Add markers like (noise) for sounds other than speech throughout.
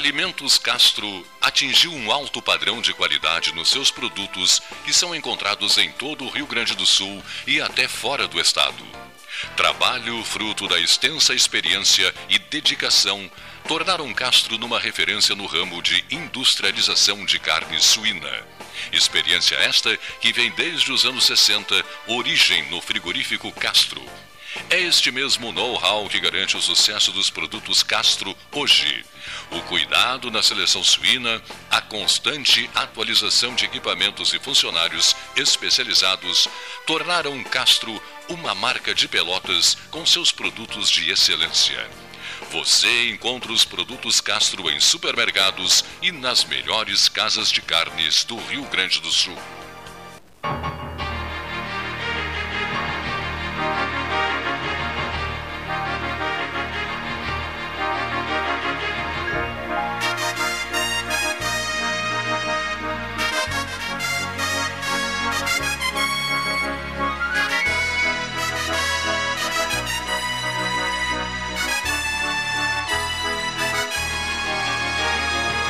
Alimentos Castro atingiu um alto padrão de qualidade nos seus produtos que são encontrados em todo o Rio Grande do Sul e até fora do estado. Trabalho fruto da extensa experiência e dedicação tornaram Castro numa referência no ramo de industrialização de carne suína. Experiência esta que vem desde os anos 60, origem no frigorífico Castro. É este mesmo know-how que garante o sucesso dos produtos Castro hoje. O cuidado na seleção suína, a constante atualização de equipamentos e funcionários especializados tornaram Castro uma marca de Pelotas com seus produtos de excelência. Você encontra os produtos Castro em supermercados e nas melhores casas de carnes do Rio Grande do Sul.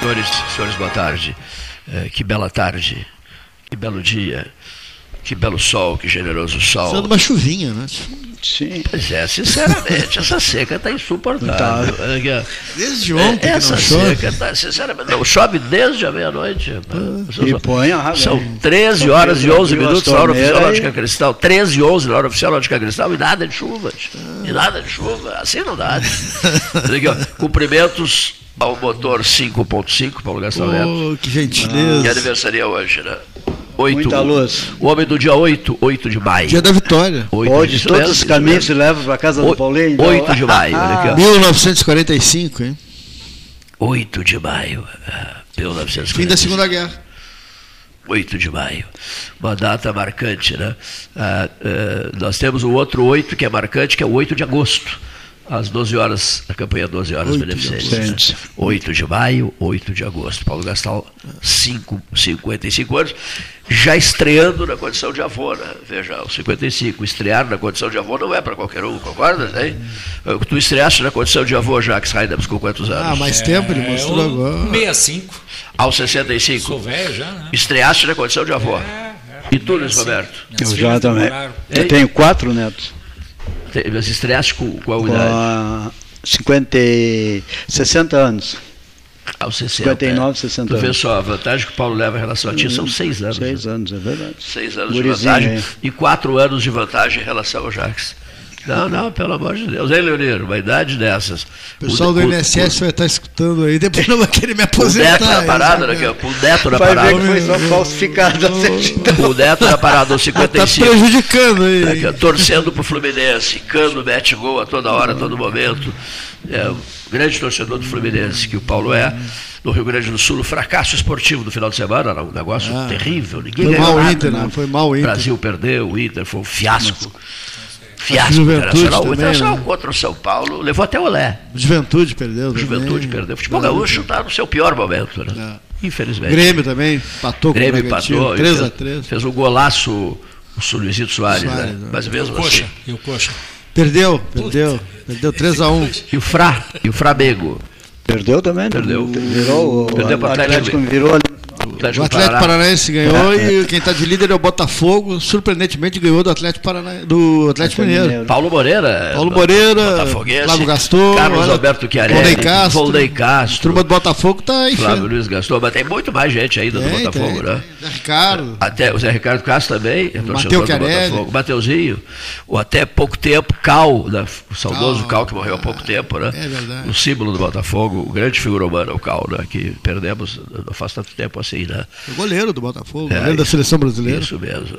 Senhores, senhores, boa tarde. É, que bela tarde, que belo dia, que belo sol, que generoso sol. Sendo uma chuvinha, né? Sim. Pois é, sinceramente, essa seca está insuportável. Tá. Desde ontem é, essa que não chove. seca tá, sinceramente, não chove desde a meia-noite. Ah, e põe a São 13 horas e 11 minutos na hora oficial Lógica Cristal. 13 e 11 na hora oficial Lógica Cristal e nada de chuva. E nada de chuva. Assim não dá. (laughs) Aqui, ó, cumprimentos ao motor 5.5, Paulo Gastão Oh, que gentileza. Que aniversaria hoje, né? 8, Muita luz. O homem do dia 8, 8 de maio. Dia da vitória. 8, Hoje isso todos os caminhos se levam para casa do Oi- Paulinho. então. 8 de maio, olha aqui, ó. 1945, hein? 8 de maio. ah, Fim da 1945. Segunda Guerra. 8 de maio. Uma data marcante, né? Ah, ah, nós temos o outro 8 que é marcante, que é o 8 de agosto. Às 12 horas, a campanha 12 horas 8 de beneficentes. Né? agosto. 8 de maio, 8 de agosto. Paulo Gastal, 5, 55 anos, já estreando na condição de avô, né? Veja, os 55, estrear na condição de avô não é para qualquer um, concorda? Né? Tu estreaste na condição de avô, Jacques Heidams, com quantos anos? Ah, mais tempo, ele mostrou É, agora. 65. Aos 65. Sou velho já, né? Estreaste na condição de avô. É, E tu, Luiz Roberto? Eu já também. Eu tenho quatro netos. Mas estreaste com qual Com idade? a 50, e 60 anos. Aos 60. 59, 60 Tu vê só, a vantagem que o Paulo leva em relação a ti são seis anos. Seis né? anos, é verdade. Seis anos Gurizinho, de vantagem hein? e quatro anos de vantagem em relação ao Jacques. Não, não, pelo amor de Deus. Hein, Leonir? Uma idade dessas. O pessoal do INSS vai estar escutando aí, depois não vai querer me (laughs) O aposentar. Neto na parada, ó, o Neto na Vai ver parada. que foi só falsificado a certidão. O Neto na parada, aos (laughs) Tá 55. prejudicando aí. Ó, torcendo pro Fluminense, Cano mete gol a toda hora, a todo momento. É um grande torcedor do Fluminense, que o Paulo é. No Rio Grande do Sul, o fracasso esportivo do final de semana, era um negócio Ah. terrível. Ninguém Foi mal o Inter, né? nada. Foi mal o O Inter. Brasil perdeu, o Inter foi um fiasco. Fiasco Juventude internacional. O também, Internacional né? contra o São Paulo levou até o Olé. Juventude perdeu. O Juventude também. perdeu. O futebol gaúcho está no seu pior momento, né? Infelizmente. Grêmio também, empatou com o Grêmio Bragantino, empatou. 3 fez- a 3 Fez um golaço o Luizito Soares, Soares, né? né? Mas mesmo Coxa. assim. E o Coxa. Perdeu, perdeu. Perdeu 3 a 1 E o Fra, e o Flamengo. Perdeu também? né? Perdeu. Virou, o Perdeu pro Atlético. Atlético virou ali. O Atlético, O Atlético Paraná. Paranaense ganhou e quem está de líder é o Botafogo. Surpreendentemente ganhou do Atlético Paranaense, do Atlético Mineiro. Paulo Moreira. Paulo Moreira, Botafoguense, Flávio Gaston, Carlos olha, Alberto Chiarelli. Volney Castro. Volney A Castro. turma do Botafogo está aí, Flávio. Luiz Gaston. Mas tem muito mais gente ainda do Tem, Botafogo, tem, né? tem. Zé Ricardo. Até o Zé Ricardo Castro também, é Mateu do Chiarelli. Mateuzinho, ou até pouco tempo, Cal, né, o saudoso Cal. Cal, que morreu há pouco tempo, né? É verdade. O símbolo do Botafogo, o grande figura humana, o Cal, né? Que perdemos não faz tanto tempo assim, né? O goleiro do Botafogo, É, goleiro da seleção brasileira. Isso mesmo.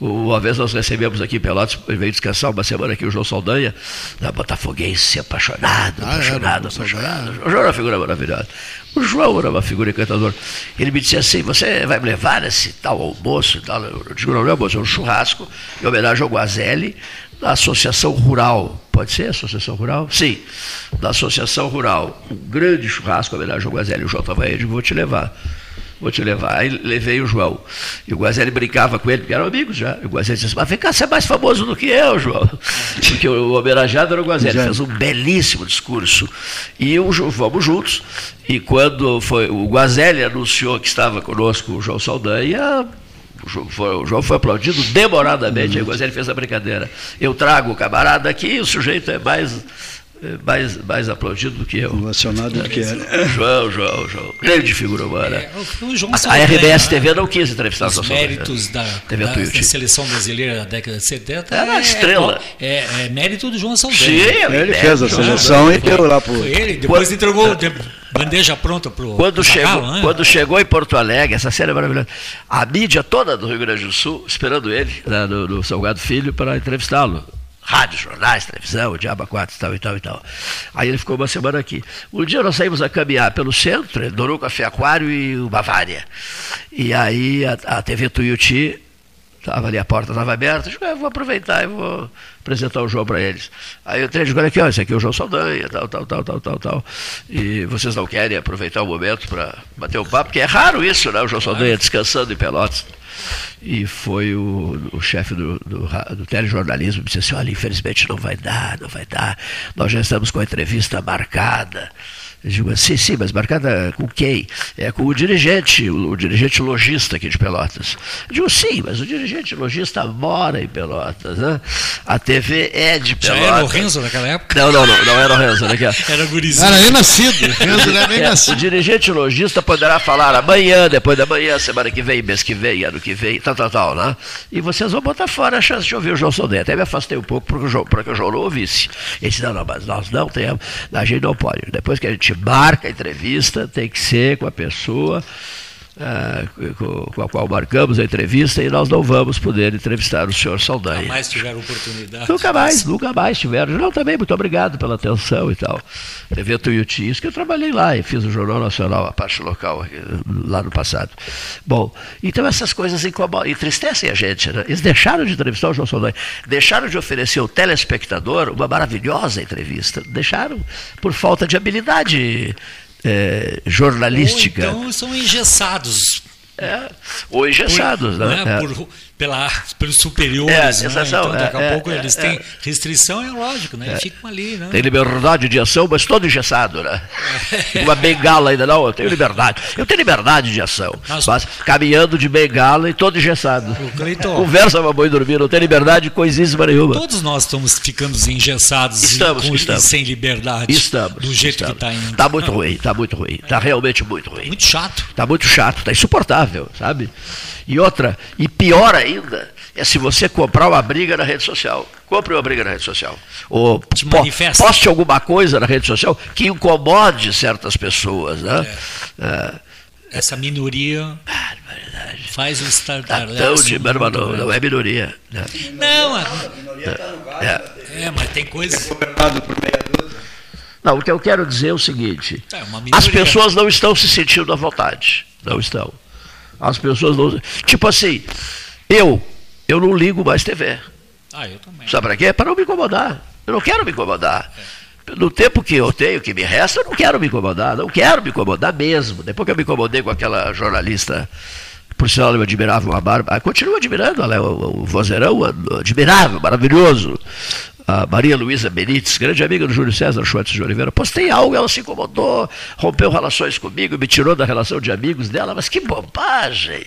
O- uma vez nós recebemos aqui em Pelotas, veio descansar uma semana aqui o João Saldanha, da Botafoguense, apaixonado, Ah, é, apaixonado, apaixonado. O João era uma figura maravilhosa. O João era uma figura encantadora. Ele me disse assim, você vai me levar nesse tal almoço e tal? Eu digo, não, não é almoço, é um churrasco em homenagem ao Guazelli, da Associação Rural. Pode ser Associação Rural? Sim, da Associação Rural. Um grande churrasco em homenagem ao Guazelli. O João estava aí, eu digo, vou te levar. Vou te levar. Aí levei o João. E o Guazelli brincava com ele, porque eram amigos já. E o Guazelli disse, mas vem cá, você é mais famoso do que eu, João. (laughs) Porque o homenageado era o Guazelli, fez um belíssimo discurso. E o, vamos juntos. E quando foi, o Guazelli anunciou que estava conosco o João Saldanha, o João, foi, o João foi aplaudido demoradamente. Aí o Guazelli fez a brincadeira. Eu trago o camarada aqui, o sujeito é mais mais, mais aplaudido do que eu. Ovacionado do que era. João, João, João. Grande figura humana. É, a, a RBS TV não quis entrevistar os méritos da, da, da, seleção brasileira da década de 70. Era é, estrela. É, é, é, mérito do João Saldanha. Sim, ele fez a seleção e deu lá pro. Ele, depois quando, entregou bandeja pronta pro. Quando, pro chegou, né? quando chegou em Porto Alegre, essa série é maravilhosa. A mídia toda do Rio Grande do Sul esperando ele, né, no, no Salgado Filho, para entrevistá-lo rádio, jornais, televisão, o Diaba 4 e tal e tal e tal. Aí ele ficou uma semana aqui. Um dia nós saímos a caminhar pelo centro, ele adorou o Café Aquário e o Bavária. E aí a, a TV Tuiuti, estava ali, a porta estava aberta, eu, eu vou aproveitar e vou apresentar o João para eles. Aí eu entrei e olha aqui, ó, esse aqui é o João Saldanha, tal, tal, tal, tal, tal, tal. E vocês não querem aproveitar o momento para bater o papo, porque é raro isso, né? O João Saldanha descansando em Pelotas. E foi o, o chefe do, do, do telejornalismo, disse assim, olha, infelizmente não vai dar, não vai dar. Nós já estamos com a entrevista marcada. Eu digo, sim, sim, mas marcada com quem? É com o dirigente, o, o, dirigente lojista aqui de Pelotas. Eu digo, sim, mas o dirigente lojista mora em Pelotas, né? A TV é de Pelotas. Já era o Renzo naquela época? Não, não, não, não era o Renzo. Né? (laughs) era gurizinho. Era nem nascido, o Renzo era nem é, nascido. O dirigente lojista poderá falar amanhã, depois da manhã, semana que vem, mês que vem, ano que vem, tal, tal, tal, né? E vocês vão botar fora a chance de ouvir o João Saldanha. Até me afastei um pouco para que o João não ouvisse. Ele disse, não, não, mas nós não temos, a gente não pode. Depois que a gente marca a entrevista, tem que ser com a pessoa uh, com, com, a qual marcamos a entrevista e nós não vamos poder entrevistar o senhor Saldanha. Nunca mais tiveram oportunidade. Nunca mais, nunca mais tiveram. Não, também, muito obrigado pela atenção e tal. TV Tuiuti, isso que eu trabalhei lá e fiz o Jornal Nacional, a parte local, lá no passado. Bom, então essas coisas incomodam, entristecem a gente. Né? Eles deixaram de entrevistar o João Saldanha, deixaram de oferecer ao telespectador uma maravilhosa entrevista, deixaram por falta de habilidade é, jornalística. Ou então são engessados. É, ou engessados, por, né? né? Por, pela, pelos superiores. É, sensação, né? Então, daqui a é, pouco é, eles têm restrição, é lógico, né? Ficam ali, né? Tem liberdade de ação, mas todo engessado, né? Uma bengala ainda, não, eu tenho liberdade. Eu tenho liberdade de ação, Mas, mas caminhando de bengala e todo engessado. Cleiton, Conversa, mamãe dormir, não tem liberdade coisíssima nenhuma. Todos nós estamos ficando engessados estamos, e, com, estamos. sem liberdade. Estamos. Do jeito estamos. que está indo. Está muito ruim, está muito ruim. Está realmente muito ruim. Muito chato. Está muito chato, está insuportável, sabe? E outra, e pior ainda, é se você comprar uma briga na rede social. Compre uma briga na rede social. Ou po poste alguma coisa na rede social que incomode certas pessoas. Né? É. É. Essa minoria ah, faz o startup. Tá tão de, não, não, não é minoria. Né? Não, a minoria está no é. é, mas tem coisas. É não, o que eu quero dizer é o seguinte: é as pessoas não estão se sentindo à vontade. Não estão. As pessoas não. Tipo assim, eu, eu não ligo mais TV. Ah, eu também. Sabe para quê? Para não me incomodar. Eu não quero me incomodar. É. No tempo que eu tenho, que me resta, eu não quero me incomodar. Não quero me incomodar mesmo. Depois que eu me incomodei com aquela jornalista, por sinal eu admirava uma barba, continuo admirando ela, o, o vozeirão, admirável, maravilhoso a Maria Luísa Benites, grande amiga do Júlio César Schwartz de Oliveira, postei algo, ela se incomodou, rompeu relações comigo, me tirou da relação de amigos dela, mas que bobagem.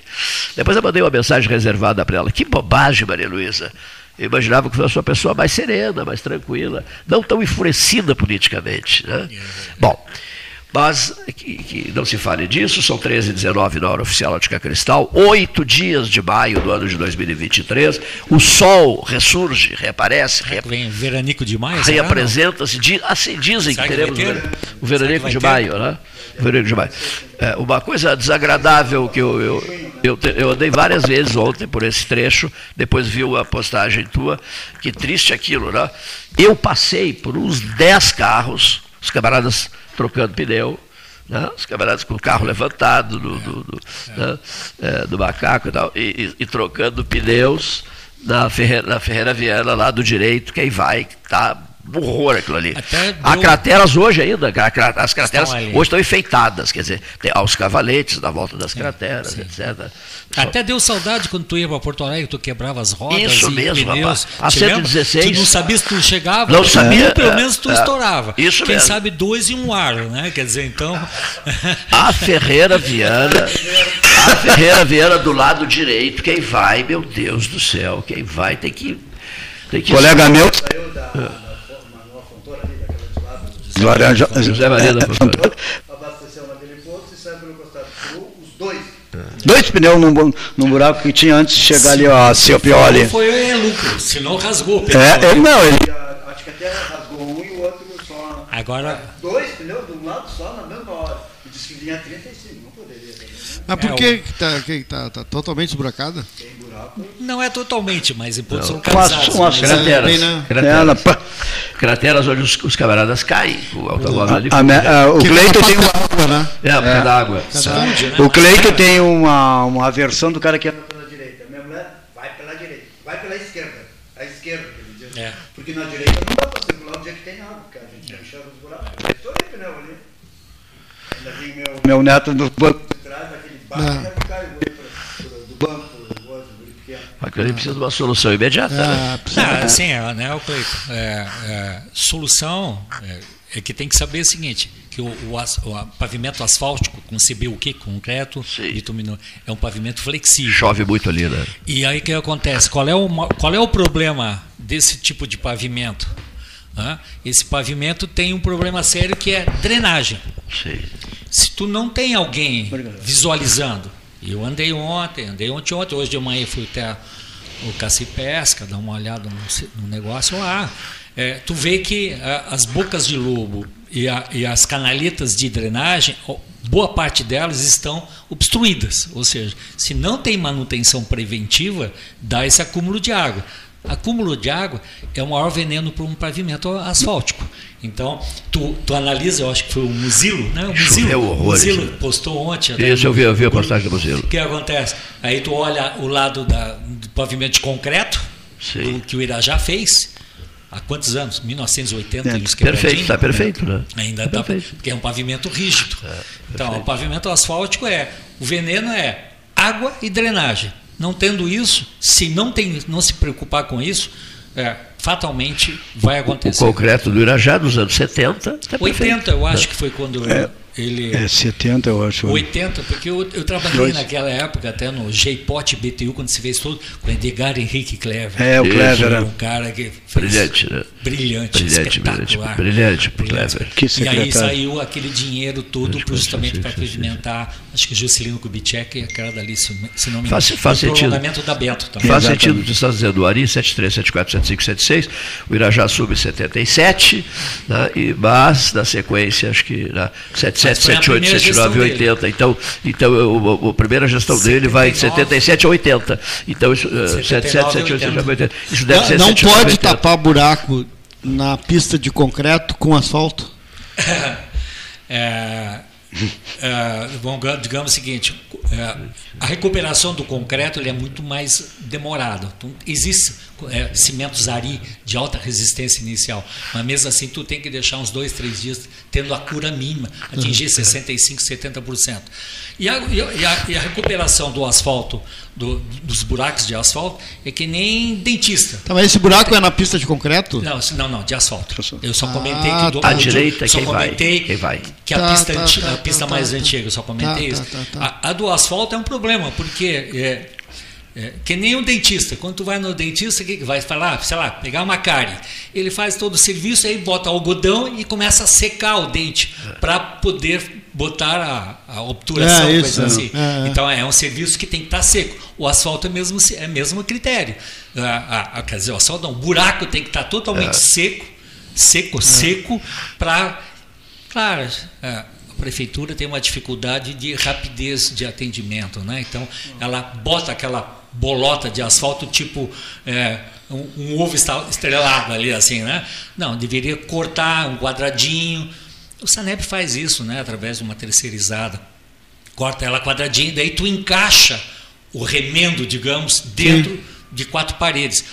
Depois eu mandei uma mensagem reservada para ela, que bobagem, Maria Luísa. Eu imaginava que fosse uma pessoa mais serena, mais tranquila, não tão enfurecida politicamente. Né? Bom, mas que, que, não se fale disso, são 13 e 19 na hora oficial Ótica Cristal, oito dias de maio do ano de 2023, o sol ressurge, reaparece. Rea... Vem veranico de maio? Reapresenta-se, assim dizem Será que teremos que o veranico de maio, né? O veranico de maio. É, uma coisa desagradável que eu, eu, eu, eu andei várias (laughs) vezes ontem por esse trecho, depois vi a postagem tua, que triste aquilo, né? Eu passei por uns 10 carros, os camaradas trocando pneu, né? os camaradas com o carro levantado do, do, do, né? é, do macaco e, tal, e, e, e trocando pneus na Ferreira, na Ferreira Viana, lá do direito, quem vai, está horror aquilo ali. Até Há crateras hoje ainda, as crateras estão hoje estão enfeitadas, quer dizer, tem aos cavaletes na volta das crateras, sim. etc. Até deu saudade quando tu ia para Porto Alegre, tu quebrava as rodas Isso mesmo, pneus. A 116. Tu não sabia se tu chegava, não sabia, pelo menos tu é, estourava. Isso Quem mesmo. sabe dois e um ar, né? Quer dizer, então. A Ferreira Viana. A Ferreira Viana do lado direito, quem vai, meu Deus do céu, quem vai tem que. Tem que Colega meu. Laranja. José Maria da Abasteceu naquele posto e saiu pelo costado. Os dois. Dois pneus num, num buraco que tinha antes de chegar ali a Ciopioli. Foi é, lucro, senão rasgou. É, ele não, ele. Acho que até rasgou um e o outro só. Agora. Dois pneus de um lado só na mesma hora. E disse que vinha 35, não poderia. Também, né? Mas por é, que está que tá, tá totalmente esburacada? Tem buraco. Não é totalmente, mas em pontos localizados. Com as crateras. Bem, né? crateras. crateras onde os, os camaradas caem. O automóvel ali. O Cleito tem uma água, né? É, por é. da água. Esconde, né? O Cleito tem uma, uma aversão do cara que anda pela direita. Minha mulher vai pela direita, vai pela esquerda. A esquerda. É. Porque na direita não dá para circular onde é que tem água, porque a gente enxerga os buracos. Estou ali, pneu ali. Ainda vi meu, meu neto no banco Aquilo precisa de uma solução imediata. Né? Ah, ah, sim, é, né, Cleito? É, é, solução é, é, que tem que saber o seguinte, que o, o, o pavimento asfáltico com CBUQ, concreto, bitumino, é um pavimento flexível. Chove muito ali, né? E aí o que acontece? Qual é o, qual é o problema desse tipo de pavimento? Esse pavimento tem um problema sério que é drenagem. Sim. Se tu não tem alguém visualizando, eu andei ontem, andei ontem, ontem hoje de manhã fui até o Caci Pesca, dar uma olhada no, no negócio lá. É, tu vê que a, as bocas de lobo e, a, e, as canaletas de drenagem, boa parte delas estão obstruídas. Ou seja, se não tem manutenção preventiva, dá esse acúmulo de água. Acúmulo de água é o maior veneno para um pavimento asfáltico. Então, tu, tu analisa, eu acho que foi o Muzilo, né? O Muzilo, o Muzilo postou ontem. Isso, eu vi, eu vi a postagem do Muzilo. O que acontece? Aí tu olha o lado da, do pavimento de concreto, Sim. que o Irajá fez, há quantos anos? 1980 é, e Perfeito, está perfeito, né? Ainda tá, porque é um pavimento rígido. É, então, o pavimento asfáltico é, o veneno é água e drenagem. Não tendo isso, se não, tem, não se preocupar com isso, é, fatalmente vai acontecer. O concreto do Irajá dos anos 70. Tá 80, perfeito. eu acho que foi quando é. Ele, é 70, eu acho. 80, porque eu, eu trabalhei Dois. naquela época até no J-Pot BTU, quando se fez tudo, com Edgar Henrique Clever. É, o Clever. Né? Um cara que fez brilhante, né? Brilhante, brilhante, espetacular. Brilhante, brilhante. Que e aí saiu aquele dinheiro todo justamente para pavimentar, acho que Juscelino Kubitschek e aquela dali, se, se não me engano. Faz, faz sentido. prolongamento da Beto também. Faz Exatamente. sentido, você está dizendo, o Ari 73, 74, 75, 76, o Irajá sub 77, né? e, mas na sequência, acho que na 77, 78, 79 e 80. Então, então o, a primeira gestão 79. dele vai de 77 a 80. Então, isso, 77, 78, 79, 80. Isso deve não, ser Não pode tapar buraco na pista de concreto com asfalto? (laughs) é, é, bom, digamos o seguinte, é, a recuperação do concreto ele é muito mais demorada. Então, existe é, cimentos ari de alta resistência inicial, mas mesmo assim tu tem que deixar uns dois, três dias tendo a cura mínima, atingir 65, 70%. E a, e a, e a recuperação do asfalto, do, dos buracos de asfalto, é que nem dentista. Tá, mas esse buraco é na pista de concreto? Não, não, não de asfalto. Eu só comentei ah, que do, a direita só quem comentei vai, quem vai. que a tá, pista, tá, antiga, tá, a pista tá, mais tá. antiga, eu só comentei isso. A, a, do asfalto é um problema, porque é, é, que nem um dentista. Quando tu vai no dentista, o que, que vai falar? Sei lá, pegar uma cárie. Ele faz todo o serviço, aí bota algodão e começa a secar o dente para poder botar a, a obturação, é, isso, assim. É, é, então é um serviço que tem que estar tá seco. O asfalto é mesmo é mesmo critério. A, a, quer dizer, o asfalto não, o buraco tem que estar tá totalmente é. seco, seco, seco para, claro. É, a prefeitura tem uma dificuldade de rapidez de atendimento, né? Então ela bota aquela bolota de asfalto tipo é, um, um, ovo estrelado ali assim, né? Não, deveria cortar um quadradinho. O Sanep faz isso, né? Através de uma terceirizada, corta ela quadradinho, daí tu encaixa o remendo, digamos, dentro Sim. de quatro paredes.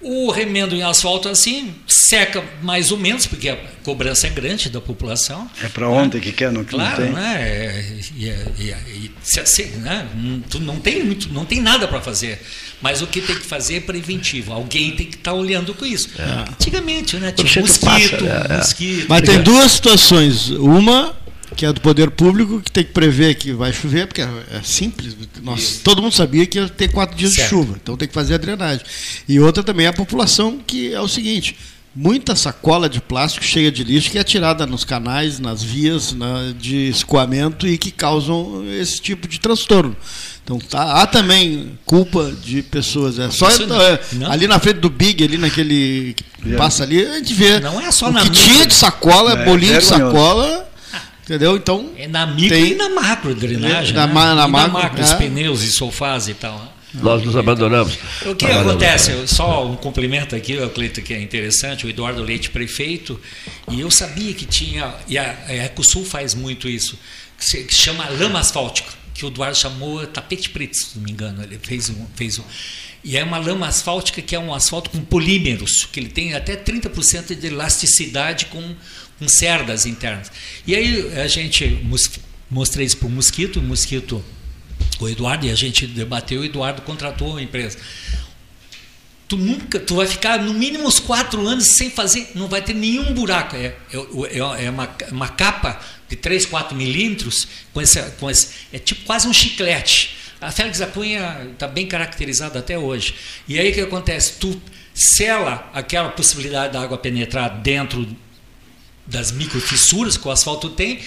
O remendo em asfalto assim seca mais ou menos, porque a cobrança é grande da população. É para ontem que quer, não, claro, não tem. Né? E, e, e, se, né? Tu não tem muito, não tem nada para fazer. Mas o que tem que fazer é preventivo. Alguém tem que estar tá olhando com isso. É. Antigamente, né? Tinha mosquito, passa, né? mosquito. Mas tem duas situações. Uma que é do poder público, que tem que prever que vai chover, porque é, é simples. Nós, todo mundo sabia que ia ter quatro dias certo. de chuva, então tem que fazer a drenagem. E outra também é a população, que é o seguinte: muita sacola de plástico cheia de lixo que é tirada nos canais, nas vias né, de escoamento e que causam esse tipo de transtorno. Então tá, há também culpa de pessoas. É só é, ali na frente do Big, ali naquele que passa ali, a gente vê. Não é só o na que tinha de sacola, é, bolinho de sacola Entendeu? Então. É na micro tem, e na macro drenagem. Na, né? na, na macro, macro é. os pneus e sofás e tal. Né? Nós nos abandonamos. O que acontece? Só um complemento aqui, Cleito, que é interessante, o Eduardo Leite, prefeito, e eu sabia que tinha, e a, a Ecosul faz muito isso, que se chama lama asfáltica, que o Eduardo chamou tapete preto, se não me engano. Ele fez um. Fez um e é uma lama asfáltica que é um asfalto com polímeros, que ele tem até 30% de elasticidade com com cerdas internas. E aí a gente mostrei isso para o Mosquito, o Mosquito, o Eduardo, e a gente debateu, o Eduardo contratou uma empresa. Tu nunca, tu vai ficar no mínimo uns quatro anos sem fazer, não vai ter nenhum buraco. É, é, é, é uma, uma capa de 3, 4 milímetros, com esse, com esse, é tipo quase um chiclete. A Félix da Cunha está bem caracterizada até hoje. E aí o que acontece? Tu sela aquela possibilidade da água penetrar dentro das microfissuras que o asfalto tem,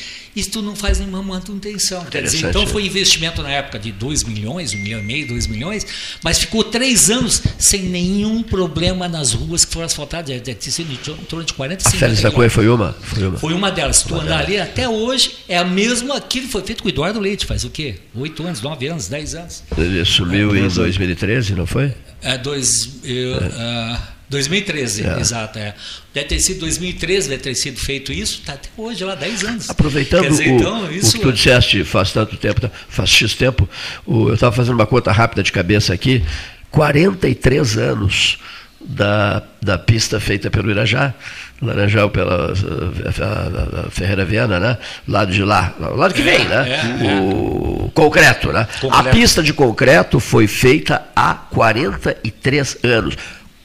tu não faz nenhuma manutenção. Quer dizer, então foi investimento na época de 2 milhões, 1 um milhão e meio, 2 milhões, mas ficou três anos sem nenhum problema nas ruas que foram asfaltadas, deve ter sido em torno de 40, 50 A Félix da Cunha foi uma? Foi uma, foi uma delas. Se tu andar ali, até hoje, é a mesma, aquilo foi feito com o Eduardo Leite, faz o quê? 8 anos, 9 anos, 10 anos. Ele sumiu é, em 2013, não foi? É, dois... Eu, é. Uh, 2013, é. exato. É. Deve ter sido 2013, deve ter sido feito isso, está até hoje lá, 10 anos. Aproveitando dizer, o, então, isso... o que tu disseste faz tanto tempo, tá, faz X tempo, o, eu estava fazendo uma conta rápida de cabeça aqui, 43 anos da, da pista feita pelo Irajá, Laranjal pela a, a, a Ferreira Viana, né? Lado de lá, lado que vem, né? É, é, o concreto, né? Concreto. A pista de concreto foi feita há 43 anos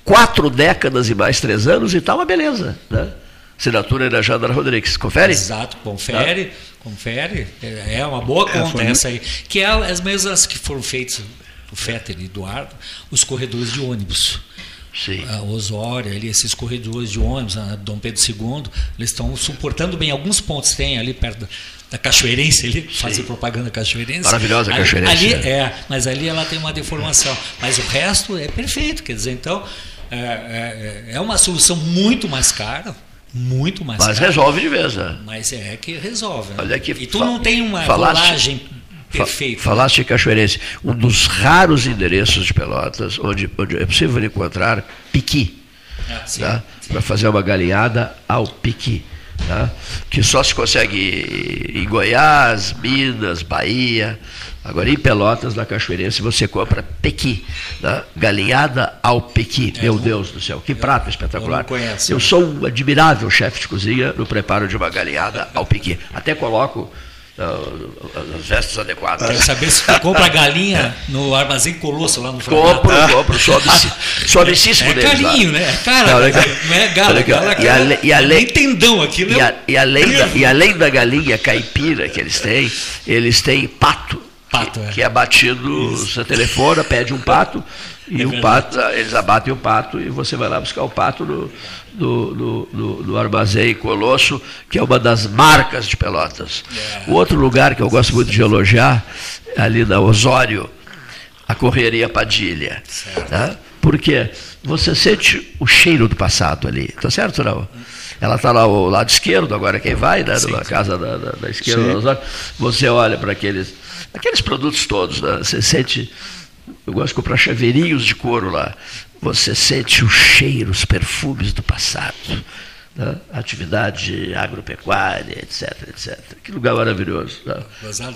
quatro décadas e mais três anos e tal, uma beleza. Né? Assinatura da Jandra Rodrigues. Confere? Exato, confere, tá? confere. É uma boa é, conta é, essa aí. Que é as mesmas que foram feitas o Fetter e Eduardo, os corredores de ônibus. Sim. A Osório, ali, esses corredores de ônibus, a Dom Pedro II, eles estão suportando bem. Alguns pontos tem ali perto da, da Cachoeirense, ali, fazer propaganda Cachoeirense. Maravilhosa a Cachoeirense. Ali, né? é, mas ali ela tem uma deformação. Mas o resto é perfeito, quer dizer, então é, é, é uma solução muito mais cara, muito mais Mas cara, resolve de vez, né? Mas é que resolve. Né? Olha aqui, e tu não tem uma falaste, rolagem perfeita. Falaste em Cachoeirense, um dos raros endereços de Pelotas onde, onde é possível encontrar piqui. Ah, tá? Para fazer uma galinhada ao piqui. Tá? Que só se consegue em Goiás, Minas, Bahia. Agora, em Pelotas, na Cachoeirense, você compra pequi, né? galinhada ao pequi. É, Meu Deus do céu, que eu, prato espetacular. Eu, eu sou um admirável chefe de cozinha no preparo de uma galinhada ao pequi. Até coloco as vestes adequadas. Quero saber se tu compra galinha no armazém Colosso lá no Compro, ah. compro, sou, amicíssimo é deles. É carinho, né? É cara, não, não é galo, galo, e, e, além, tendão aquilo. E, a, e, além da, e além da galinha caipira que eles têm, eles têm pato pato, que, é. que é abatido, Isso. você telefona, pede um pato, (laughs) e é o pato, eles abatem o pato e você vai lá buscar o pato no, no, no armazém Colosso, que é uma das marcas de Pelotas. É. O outro lugar que eu gosto muito de elogiar, ali na Osório, a Correria Padilha. Tá? Porque você sente o cheiro do passado ali, tá certo não? Ela está lá ao lado esquerdo, agora quem vai, né, sim, na sim. casa da, da, da esquerda, da você olha para aqueles Aqueles produtos todos, né? você sente. Eu gosto de comprar chaveirinhos de couro lá. Você sente os cheiros, os perfumes do passado. Né? Atividade agropecuária, etc, etc. Que lugar maravilhoso. Né?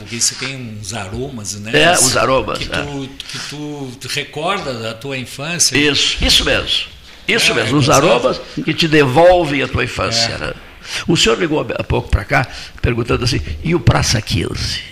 Aqui você tem uns aromas, né? É, os aromas. Que, é. tu, que tu recorda da tua infância. Isso, isso mesmo. Isso é, mesmo, os aromas que te devolvem a tua infância. É. Né? O senhor ligou há pouco para cá perguntando assim, e o Praça 15?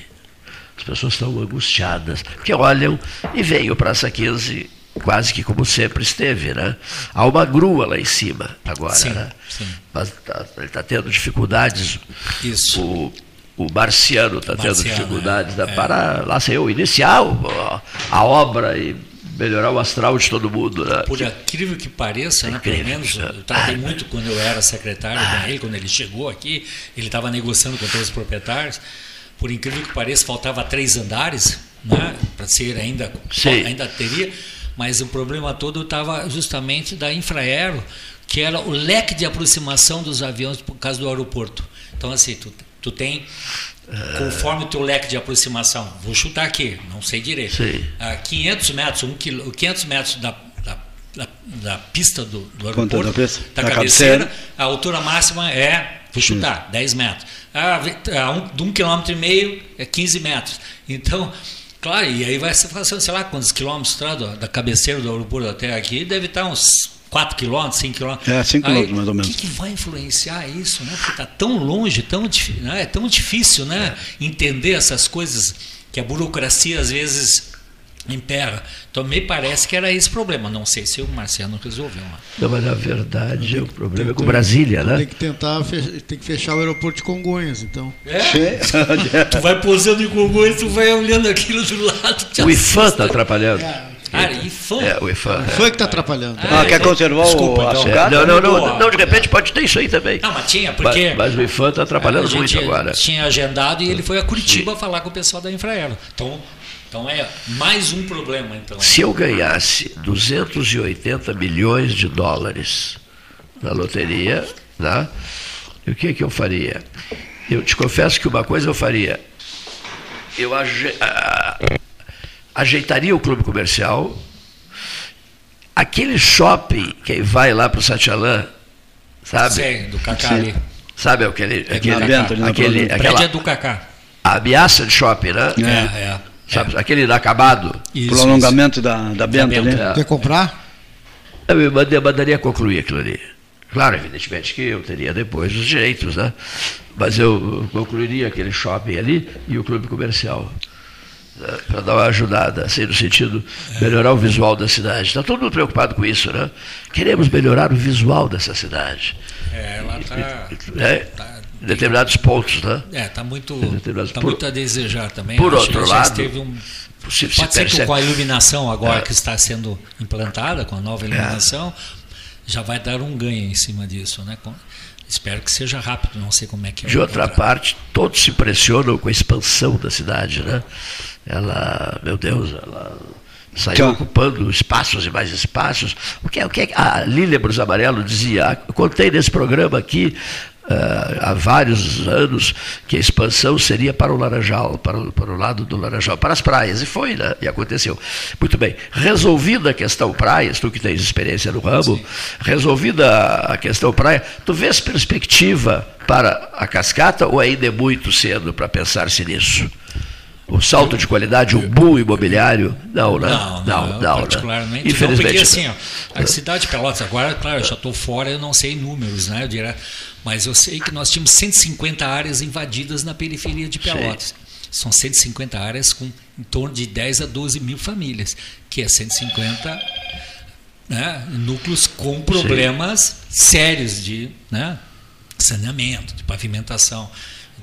As pessoas estão angustiadas, porque olham e veem o Praça 15 quase que como sempre esteve, né? Há uma grua lá em cima agora, sim, né? Sim. Mas tá, ele está tendo dificuldades. Isso. O, o Marciano está tendo dificuldades é, né? para lá sei eu, iniciar a obra e melhorar o astral de todo mundo. Né? Por incrível que pareça, né? pelo menos eu tratei ah, muito quando eu era secretário ah, com ele, quando ele chegou aqui, ele estava negociando com todos os proprietários. Por incrível que pareça, faltava três andares, né? para ser ainda, ainda teria mas o problema todo estava justamente da Infraero, que era o leque de aproximação dos aviões por causa do aeroporto. Então, assim, tu, tu tem, conforme o teu leque de aproximação, vou chutar aqui, não sei direito, a 500 metros, um quilo, 500 metros da, da, da, da pista do, do aeroporto, da, da, da cabeceira, a altura máxima é, vou chutar, hum. 10 metros. Ah, a um, de um quilômetro e meio é 15 metros. Então, Claro, e aí vai ser sei lá, quantos quilômetros tá, da cabeceira do aeroporto até aqui, deve estar uns 4 quilômetros, 5 quilômetros. É, 5 quilômetros mais ou menos. O que, que, vai influenciar isso, né? Porque está tão longe, tão, né? é tão difícil né? É. entender essas coisas que a burocracia às vezes impera. Então me parece que era esse problema. Não sei se o Marciano resolveu. Né? Não, mas na verdade o problema é com Brasília, né? Tem que tentar tem que fechar o aeroporto de Congonhas, então. É? (laughs) tu vai posando em Congonhas, tu vai olhando aquilo do lado. O IFAM está atrapalhando. Cara, IFAM. É, o IFAM. O é que está atrapalhando. Ah, ah quer conservar Desculpa, o então. Não, não, não, não, de repente pode ter isso aí também. Não, mas tinha, porque. Mas, mas o IFAM está atrapalhando muito agora. Tinha agendado e ele foi a Curitiba Sim. falar com o pessoal da Infraero. Então, então é mais um problema. Então. Se eu ganhasse 280 milhões de dólares na loteria, né, o que, que eu faria? Eu te confesso que uma coisa eu faria. Eu aje, a, ajeitaria o clube comercial, aquele shopping que vai lá para o Satialã, sabe? Sim, do Cacá ali. Sabe aquele, aquele, aquele, aquele aquela, é do Cacá. A ameaça de shopping, né? É, é. Sabe, é. aquele inacabado. Isso, Prolongamento isso. Da, da Bento, da Bento ali. Quer comprar? Eu me mandaria concluir aquilo ali. Claro, evidentemente que eu teria depois os direitos, né? Mas eu concluiria aquele shopping ali e o clube comercial. Né? Para dar uma ajudada, assim, no sentido de melhorar o visual da cidade. Está todo mundo preocupado com isso, né? Queremos melhorar o visual dessa cidade. É, ela está. É, tá em determinados pontos, né? É, está muito, tá muito a desejar também. Por Acho outro lado, teve um, se, pode ser que com a iluminação agora é. que está sendo implantada, com a nova é. iluminação, é. já vai dar um ganho em cima disso, né? Com, espero que seja rápido, não sei como é que é. De outra parte, todos se pressionam com a expansão da cidade, né? Ela, meu Deus, ela saiu então, ocupando espaços e mais espaços. O que, é, o que é, a Lília Brus Amarelo dizia, contei nesse programa aqui Uh, há vários anos que a expansão seria para o Laranjal, para o, para o lado do Laranjal, para as praias, e foi, né? e aconteceu. Muito bem, resolvida a questão praias, tu que tens experiência no ramo, Sim. resolvida a questão praia, tu vês perspectiva para a cascata ou ainda é muito cedo para pensar-se nisso? O salto de qualidade, o boom imobiliário, não, né? Não, não, não, não particularmente né? Infelizmente, não, porque assim, ó, a cidade de Pelotas, agora, claro, eu já estou fora, eu não sei números, né? Eu diria, mas eu sei que nós tínhamos 150 áreas invadidas na periferia de Pelotas. Sim. São 150 áreas com em torno de 10 a 12 mil famílias, que é 150 né, núcleos com problemas Sim. sérios de né, saneamento, de pavimentação.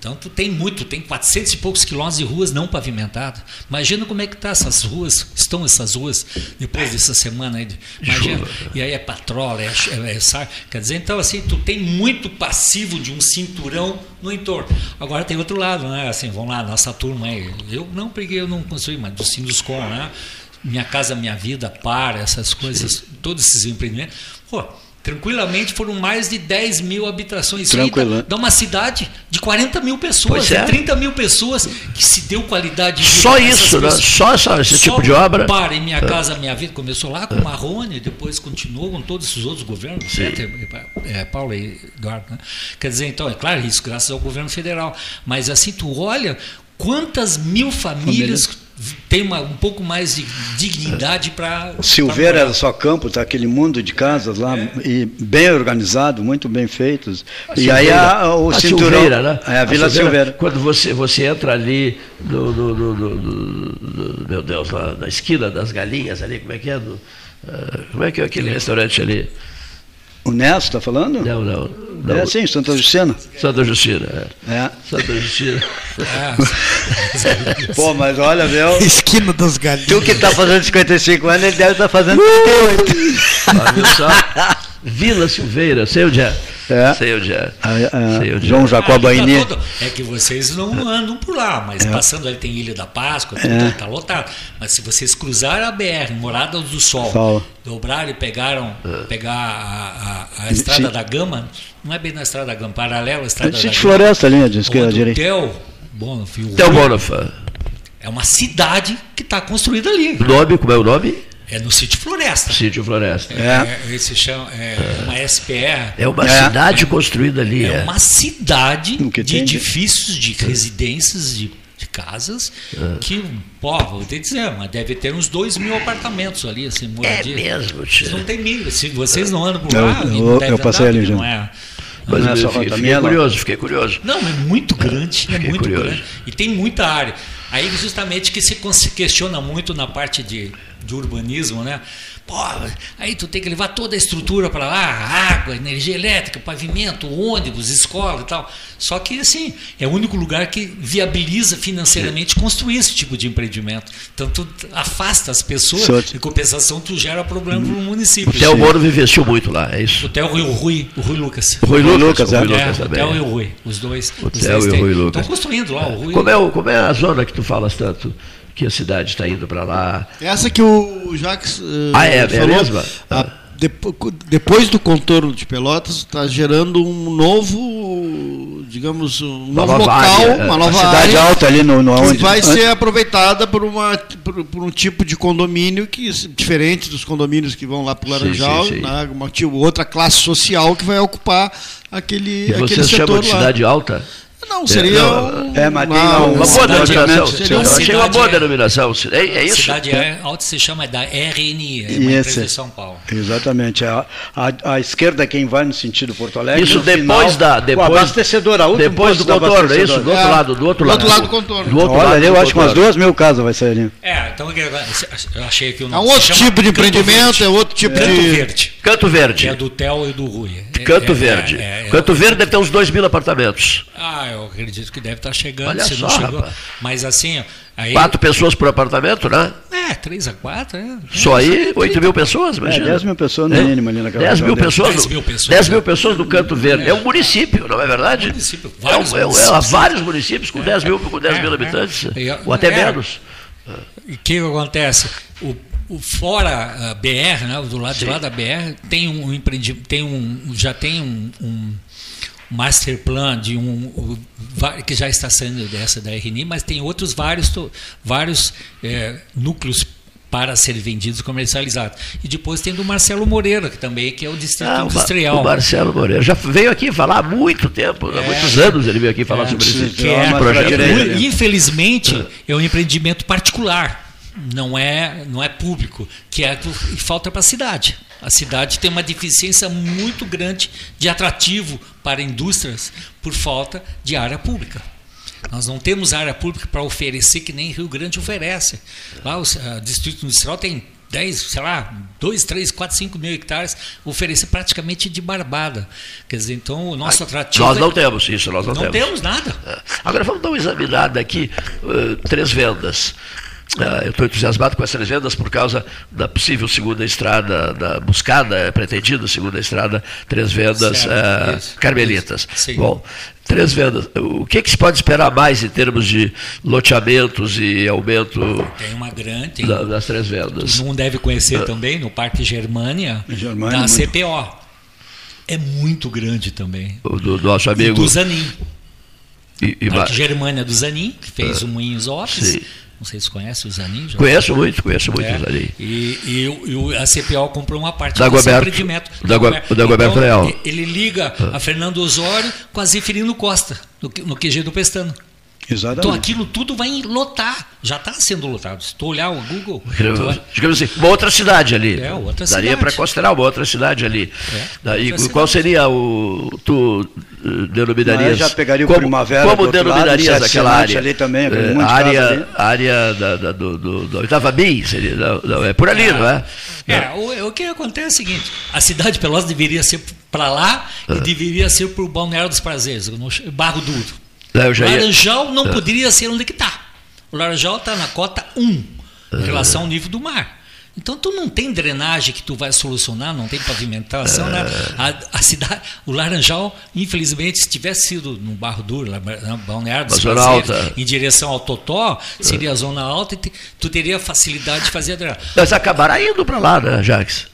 Então tu tem muito, tem 400 e poucos quilômetros de ruas não pavimentadas. Imagina como é que tá essas ruas, estão essas ruas depois dessa semana aí. Imagina, e aí é patrola, é, é, é, quer dizer, então assim, tu tem muito passivo de um cinturão no entorno. Agora tem outro lado, né? Assim, vamos lá, nossa turma aí. Eu não peguei, eu não construí, mas do Sinduscom, né? Minha casa, minha vida, para, essas coisas, todos esses empreendimentos. Pô, Tranquilamente foram mais de 10 mil habitações. Tranquilo. Dá, dá uma cidade de 40 mil pessoas, é. 30 mil pessoas que se deu qualidade de vida. Só isso, né? Só essa, esse Só tipo de obra. Para, em Minha é. Casa Minha Vida começou lá com é. Marrone, depois continuou com todos esses outros governos, é, Paulo e Eduardo. Né? Quer dizer, então, é claro, isso graças ao governo federal. Mas assim, tu olha quantas mil famílias. Família tem uma, um pouco mais de dignidade para. Silveira era só campo, tá aquele mundo de casas lá, é. e bem organizado, muito bem feitos. A e aí a, o a cinturão. Silveira, né? É a Vila a Silveira, Silveira. Quando você, você entra ali no, no, no, no, meu Deus, lá na esquina das galinhas ali, como é que é? uh, como é que é aquele restaurante ali? O Neto está falando? Não, não, não. É sim, Santa Justina. Santa Justina, é. é. Santa Justina. É. Pô, mas olha, meu. Esquina das galinhas. Tu que está fazendo 55 anos, ele deve estar tá fazendo 38. Vila Silveira, sei onde é. É. Sei onde é. A, a, Sei onde João é. Jacó Baini. Tá é que vocês não andam por lá, mas é. passando ali tem Ilha da Páscoa, está é. tá lotado. Mas se vocês cruzarem a BR, Morada do Sol, Sol. dobraram e pegaram é. pegar a, a, a Estrada Sim. da Gama, não é bem na Estrada da Gama, paralela à Estrada da Gama. Floresta ali, de esquerda direita. Tel Bonafé. Tel Bonafé. É uma cidade que está construída ali. O nome, como é o nome? É no sítio Floresta. Sítio Floresta. É, é, se chama, é, é. uma SPR. É uma é. cidade construída ali. É, é. uma cidade de edifícios, de residências, de, de casas, é. que, pô, vou te dizer, mas deve ter uns dois mil apartamentos ali, assim, moradia. É mesmo, tio. Não tem mil. Se vocês não andam por lá, eu, eu, eu passei ali já. Não é. Mas não é fiquei, fiquei curioso, fiquei curioso. Não, é muito grande, é muito curioso. grande. E tem muita área. Aí justamente que se questiona muito na parte de de urbanismo, né? Pô, aí tu tem que levar toda a estrutura para lá, água, energia elétrica, pavimento, ônibus, escola e tal. Só que, assim, é o único lugar que viabiliza financeiramente construir esse tipo de empreendimento. Então, tu afasta as pessoas, em compensação, tu gera problema para o município. O Theo Moro investiu muito lá, é isso? O Theo e o Rui, o Rui Lucas. O Rui Lucas, o Rui Lucas, é, também. O Theo e o Rui, os dois. O Theo e o Rui Lucas. Estão construindo lá, o Rui. Como é, como é a zona que tu falas tanto? Que a cidade está indo para lá. Essa que o Jacques uh, ah, é, falou, é a mesma? A, depois do contorno de Pelotas, está gerando um novo, digamos, um uma novo local, área, uma nova cidade área alta ali no, no que onde, vai ser aproveitada por, uma, por, por, um tipo de condomínio que diferente dos condomínios que vão lá para o Laranjal, sim, sim, sim. Né, uma outra classe social que vai ocupar aquele, e aquele setor de lá. cidade alta? Não, seria é, mas tem uma, uma boa denominação. Seria uma achei uma boa denominação. É, é isso? Cidade é. alta se chama da RNI, é uma empresa de São Paulo. Exatamente. A, a, a, esquerda é quem vai no sentido Porto Alegre. Isso depois final, da. Depois, o abastecedor, a depois do contorno, é isso? Do outro lado, do outro lado. Do outro lado do contorno. Do outro Olha, lado eu acho que umas duas mil casas vai sair ali. É, então eu achei que o nome. É um outro tipo de empreendimento, é outro tipo de. Canto Verde. Canto Verde. É do Tel e do Rui. Canto Verde. Canto Verde deve ter uns dois mil apartamentos. Ah, eu acredito que deve estar chegando, Olha se só, não chegou. Rapaz. Mas assim. Aí, quatro pessoas por apartamento, né? É, três a quatro. É. Só aí, oito mil pessoas, imagina. É, dez mil pessoas no é? mínimo ali naquela Dez mil pessoas. Dez mil pessoas. Dez mil pessoas no Canto Verde. É, é um município, não é verdade? Município, vários, é, municípios. É, vários municípios com dez mil, com dez mil habitantes. ou até menos. E o que acontece? O, o fora a BR, né, do lado Sim. de lá da BR, tem um empreendimento, tem um, já tem um, um master plan de um que já está saindo dessa da RNI, mas tem outros vários vários é, núcleos para serem vendidos e comercializados. E depois tem do Marcelo Moreira, que também que é o Distrito ah, Industrial. O Marcelo Moreira já veio aqui falar há muito tempo, é, há muitos anos ele veio aqui falar é, sobre esse que é, projeto. Infelizmente, é um empreendimento particular, não é, não é público, que é que falta para a cidade. A cidade tem uma deficiência muito grande de atrativo para indústrias por falta de área pública. Nós não temos área pública para oferecer que nem Rio Grande oferece. Lá o Distrito Industrial tem 10, sei lá, 2, 3, 4, 5 mil hectares, oferecer praticamente de barbada. Quer dizer, então o nosso atrativo. Nós não é... temos isso, nós não, não temos. temos nada. É. Agora vamos dar uma examinada aqui, uh, três vendas. Uh, eu estou entusiasmado com essas vendas por causa da possível segunda estrada, da buscada, pretendida segunda estrada, três vendas certo, uh, isso, carmelitas. Isso, Bom, três vendas. O que, que, se pode esperar mais em termos de loteamentos e aumento tem uma grande, tem, da, das três vendas? Mundo deve conhecer uh, também, no Parque Germânia, Germânia da muito... CPO. É muito grande também. O do, do nosso amigo. do Zanin. E, e Parque Germânia do Zanin, que fez o Moinhos Office. Sim não sei se conhece o Zanin. Já conheço muito, conheço muito é, o Zanin. E, e, e, a CPO comprou uma parte da desse empreendimento. Da, da, da Goberto então, Leal. Ele liga ah. a Fernando Osório com a Zefirino Costa, no, no QG do Pestano. Exatamente. Então aquilo tudo vai lotar. Já está sendo lotado. Se tu olhar o Google. Digamos assim, uma outra cidade ali. É, outra Daria para considerar uma outra cidade ali. É, Daí, outra qual cidade. seria o. Tu eh, denominarias. Mas já pegaria o como, Primavera Como do outro lado, denominarias Sete aquela área? ali também, de a casa ali. área, área da, da, do, do, da oitava BI, seria. Não, não, é por ali, não é? É, o, o que acontece é o seguinte: a cidade de Pelotas deveria ser para lá e deveria ser para o Balneário dos Prazeres, no Barro Duro. Já ia- Laranjal não Ah. poderia ser onde que está. O Laranjal está na cota 1 em relação ao nível do mar. Então tu não tem drenagem que tu vai solucionar, não tem pavimentação, né? Ah. a, a cidade, o Laranjal, infelizmente, se tivesse sido no Barro Duro, Balneário alta. em direção ao Totó, seria a zona alta e te- tu teria facilidade de fazer a drenagem. Mas acabará indo para lá, né, Jacques?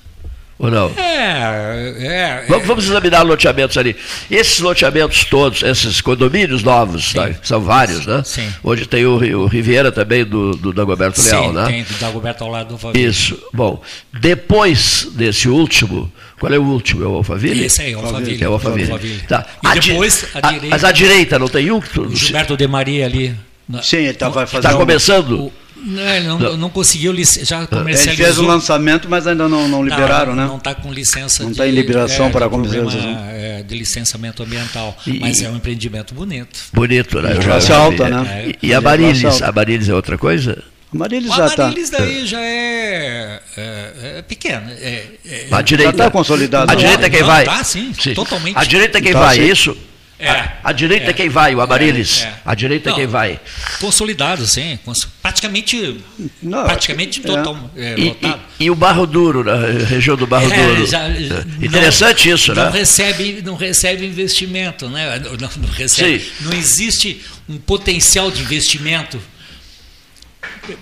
Ou não? É, é, Vamos, vamos examinar loteamentos ali. Esses loteamentos todos, esses condomínios novos, tá? são vários, né? Sim. Onde tem o, o Riviera também do, do Dagoberto Leal, Sim, né? tem do Dagoberto ao lado do Alphaville. Isso. Bom, depois desse último, qual é o último? É o Alphaville? Esse aí, o Alphaville. É o Alphaville. Alphaville. Tá. E depois, a a- direita- Mas à direita não tem um? O Gilberto de Maria ali. na- Sim, ele tá, vai fazer Está começando? o- não, ele não, não conseguiu, já Ele comercializou. fez o lançamento, mas ainda não, não liberaram, não, né? Não está com licença Não de, tá em liberação de- para de problema, comercialização. é, de licenciamento ambiental. E- mas é um empreendimento bonito. Bonito, né? Classe alta, né? E, e a alta. A Marilis é outra coisa? O Marilis O já está. Amarilis daí já é, é, é pequeno. É, é, A direita. tá consolidado. A direita é quem vai? tá, sim, totalmente. A direita é quem Tá, vai, sim. isso? É. A, a direita é, É. quem vai, o Amarilis. É, é. A direita Não. é quem vai. Consolidado, sim. Praticamente, Não, praticamente é. total, é, E, e- e o Barro Duro, na região do Barro Duro. já- É. não- Interessante isso, não né? Recebe, não recebe investimento, né? Não, não recebe. Sim. Não existe um potencial de investimento.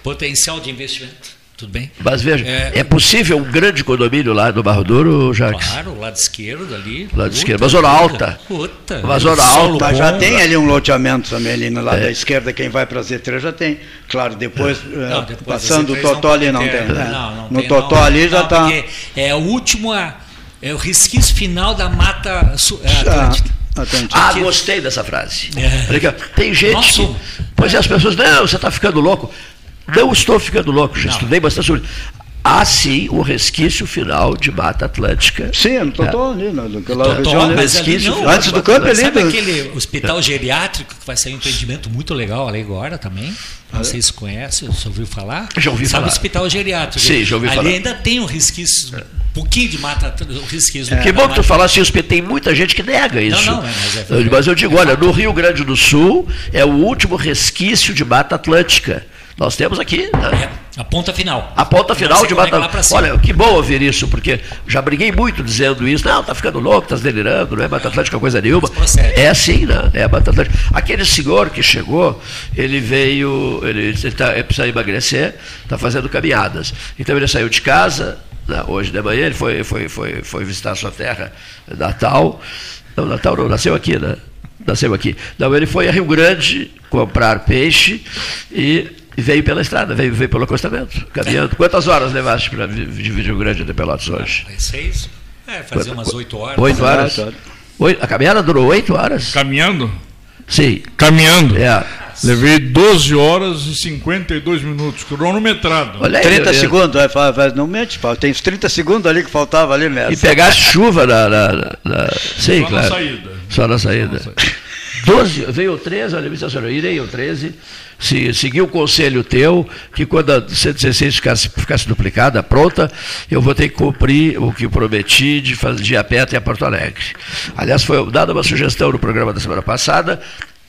Potencial de investimento. Tudo bem? Mas veja, é, É. possível um grande condomínio lá no Barro Duro, Jacques? Claro, o lado esquerdo ali. Lado puta esquerdo, uma zona alta. Puta. Uma zona alta. Mas já tem ali um loteamento também ali no É. lado da esquerda, quem vai para Z3 já tem. Claro, depois, eh, Não, depois passando o Totó ali não tem. né? Não, não no tem, Totó ali já está. É o último, é o resquício final da mata é, Ah, Atlântica. Ah, gostei dessa frase. É. Tem gente Nós que. Pois é, as pessoas, não, você está ficando louco. Não estou ficando louco, já Não. estudei bastante sobre. Há sim o resquício final de Mata Atlântica. Sim, no Totó ali, na- naquela Totó, região ali. ali resquício, não, Antes do campo ali. Sabe do- aquele hospital geriátrico que vai sair um empreendimento muito legal ali agora também? Não sei se conhece, você ouviu falar? Já ouvi Sabe falar. o hospital geriátrico? Sim, já ouvi ali falar. ainda tem um resquício, um pouquinho de mata, um resquício. Que bom que tu falasse isso, porque tem muita gente que nega isso. não, mas é- Eu- mas eu digo, olha, no Rio Grande do Sul é o último resquício de Mata Atlântica. Nós temos aqui É, a ponta final. a ponta final de cima. Olha, que bom ouvir isso, porque já briguei muito dizendo isso. Não, tá ficando louco, tá delirando, não é Mata Atlântica coisa nenhuma. É assim, né? É a Mata Atlântica. Aquele senhor que chegou, ele veio, ele, ele, tá, ele precisa emagrecer, está fazendo caminhadas. Então ele saiu de casa, né, hoje de manhã, ele foi, foi, foi, foi visitar a sua terra natal. Não, Natal não, nasceu aqui, né? Nasceu aqui. Não, ele foi a Rio Grande comprar peixe e e veio pela estrada, veio, veio pelo acostamento, caminhando. Quantas horas levaste para dividir Rio Grande de Pelotas hoje? Seis? É, fazer umas oito horas. Oito horas? Ah. Oito- a caminhada durou oito horas? Caminhando? Sim. Caminhando. É. Levei 12 horas e 52 minutos, cronometrado. Olha aí, 30 eu- segundos, aí fala, fala, não mente, Paulo, tem uns 30 segundos ali que faltava ali, E mestre. pegaste chuva na. na, na- na- Sim, Só na claro. saída. Só na saída. Só na saída. 12, veio o 13, olha, me senhora, irei o 13, se, segui o conselho teu, que quando a 116 ficasse, ficasse duplicada, pronta, eu vou ter que cumprir o que prometi de fazer de ir a pé até Porto Alegre. Aliás, foi dada uma sugestão no programa da semana passada,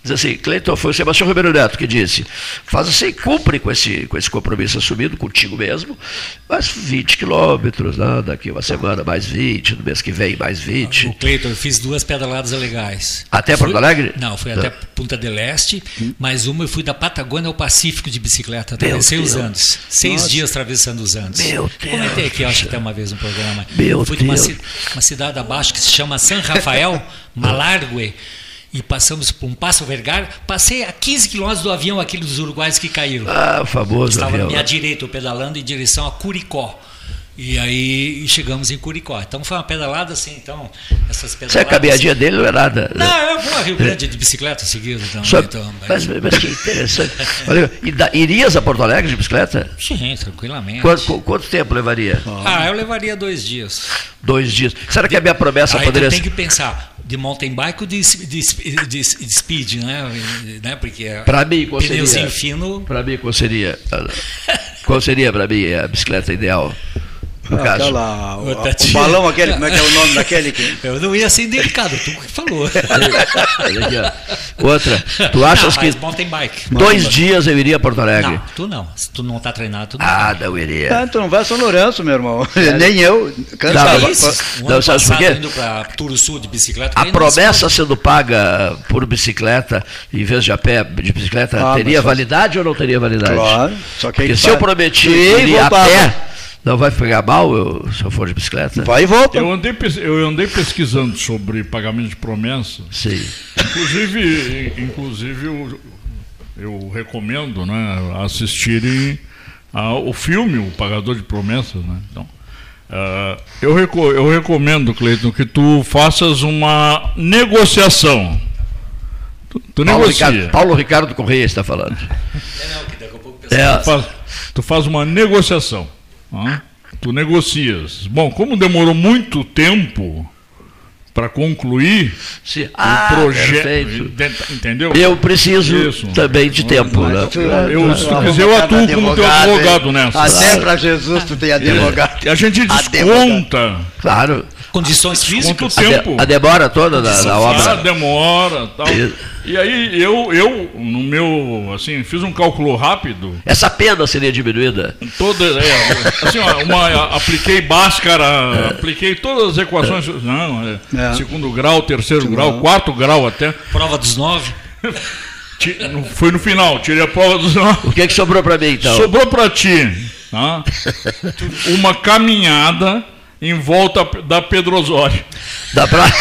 diz assim, Cleiton, foi o Sebastião Ribeiro Neto que disse, faz assim, cumpre com esse, com esse compromisso assumido contigo mesmo, mas 20 quilômetros, né, daqui uma semana mais 20, no mês que vem mais 20. O Cleiton, eu fiz duas pedaladas legais. Até Fui- Porto Alegre? Não, fui até Punta del Este, mas uma eu fui da Patagônia ao Pacífico de bicicleta. Atravessei os Deus. Andes. Seis dias atravessando os Andes. Meu Comentei Deus. aqui, acho que até uma vez no programa. Meu fui de uma, Deus. ci- uma cidade abaixo que se chama San Rafael, Malargue. E passamos por um Passo Vergara. Passei a 15 quilômetros do avião, aquele dos uruguaios que caíram. Ah, famoso Estava avião. na minha direita, eu pedalando em direção a Curicó. E aí chegamos em Curicó. Então foi uma pedalada assim, então, essas pedaladas. Você é a caminhadinha dele não é nada? Não, eu vou a Rio Grande de bicicleta seguido. Então, Só, então, mas, mas que interessante. Olha, e irias a Porto Alegre de bicicleta? Sim, tranquilamente. Quanto, quanto tempo levaria? Ah, eu levaria dois dias. Dois dias. Será que a minha promessa Aí poderia ser. tem que pensar de mountain bike ou de, de, de, de speed, né? né? Porque Para mim, qual pneuzinho seria? fino. Para mim, qual seria? Qual seria para mim a bicicleta ideal? No caso. Aquela, o, Outra o balão aquele, como é que é o nome daquele que... Eu não ia ser delicado, tu que falou. Outra. Tu achas não, que mountain bike. dois dias eu iria a Porto Alegre? Não, tu não. Se tu não tá treinado, tu não. Ah, não iria. Ah, tu não vai a São Lourenço, meu irmão. (laughs) Nem eu. Cansava. Não, Isso, Não, ano sabe por quê? indo pra Turo Sul de bicicleta. A promessa sendo paga por bicicleta, em vez de a pé, de bicicleta, Ah, teria só- validade ou não teria validade? Claro. Só que aí Porque se vai- eu prometi Sim, ir a pé, não vai pegar mal eu- se eu for de bicicleta? Vai e volta. Eu andei, eu andei pesquisando sobre pagamento de promessa. Sim. Inclusive, inclusive eu, eu recomendo né, assistirem ao filme O Pagador de Promessas. Né? Então, ah, eu, reco- eu recomendo, Cleiton, que tu faças uma negociação. Tu, tu Paulo negocia. Ricardo, Paulo Ricardo Correia está falando. É, não, que daqui a pouco o pessoal- É, Tu faz, tu faz uma negociação. Hã? Tu negocias. Bom, como demorou muito tempo para concluir sim. o Ah, projeto. perfeito. Entendeu? Eu preciso Isso. também de tempo, né? Eu, se tu quiser, eu atuo como teu advogado nessa. Até pra Jesus tu tem advogado. A gente Advogado. desconta Claro. Condições quanto físicas. A, de- tempo. a demora toda da, da Ah, obra. demora tal. Isso. E aí eu, eu, no meu, assim, fiz um cálculo rápido. Essa pena seria diminuída. Toda, é, assim, uma, apliquei Bhaskara, apliquei todas as equações, não, é, É. segundo grau, terceiro grau, quarto grau até. Prova dos nove. (laughs) Foi no final, tirei a prova dos O que, que sobrou para mim, então? Sobrou para ti tá? (laughs) uma caminhada em volta da Pedro Osório. Dá pra... (laughs)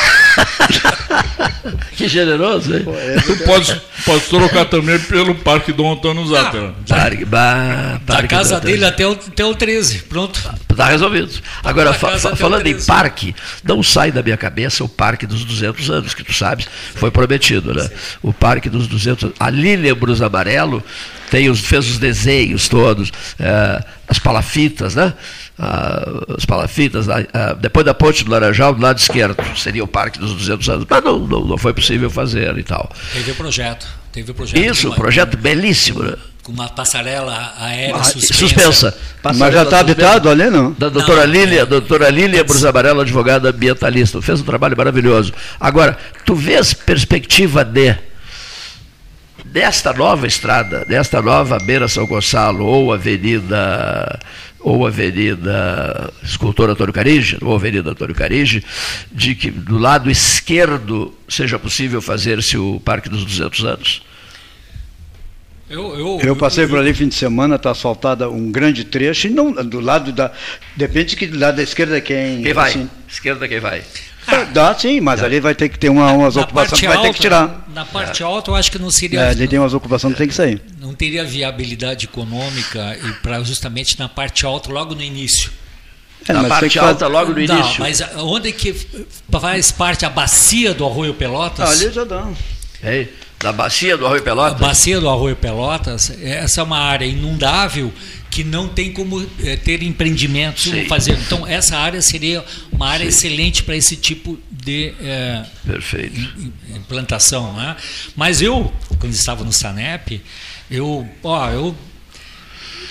que generoso, hein? Tu pode, pode trocar também pelo Parque Dom Antônio Zátera. Parque, bah, Da parque casa da- dele até o, até o 13. Pronto. Tá resolvido. Agora, Da fa- fa- falando em 13. parque, não sai da minha cabeça o Parque dos 200 anos, que tu sabes, foi prometido, né? O Parque dos 200 anos. A Lília Brus Amarelo tem os, fez os desenhos todos, eh, as palafitas, né? Ah, as palafitas, ah, ah, depois da ponte do Laranjal, do lado esquerdo, seria o Parque dos 200 anos. Mas não, não, não foi possível fazer e tal. Teve o projeto. Teve o projeto. Isso, um uma- projeto belíssimo, né? Com uma passarela aérea Ah, suspensa. suspensa. Mas já está habitado ali, não? Da doutora Não. Lília, doutora Lília Brus Amarelo, advogada ambientalista, fez um trabalho maravilhoso. Agora, tu vês perspectiva de desta nova estrada, desta nova Beira São Gonçalo, ou Avenida ou Avenida Escultor Antônio Carige, ou Avenida Antônio Carige, de que do lado esquerdo seja possível fazer-se o Parque dos 200 anos? Eu, eu, Eu passei por ali fim de semana, está asfaltada um grande trecho, e não do lado da. Depende que do lado da esquerda quem. Quem vai? assim, Esquerda quem vai? Dá sim, mas ali vai ter que ter uma, umas na ocupações que vai ter que tirar. Na parte alta, eu acho que não seria. É, ali tem umas ocupações que tem que sair. não teria viabilidade econômica e para justamente na parte alta logo no início. É, Na parte alta, logo no Não, início. mas onde que faz parte a bacia do Arroio Pelotas? Ah, ali já dá. Hein? Na bacia do Arroio A Pelotas? bacia do Arroio Pelotas, essa é uma área inundável que não tem como eh, ter empreendimentos Sim. fazer. Então essa área seria uma área excelente para esse tipo de eh, im- implantação, né? Mas eu, quando estava no Sanep, eu, ó, eu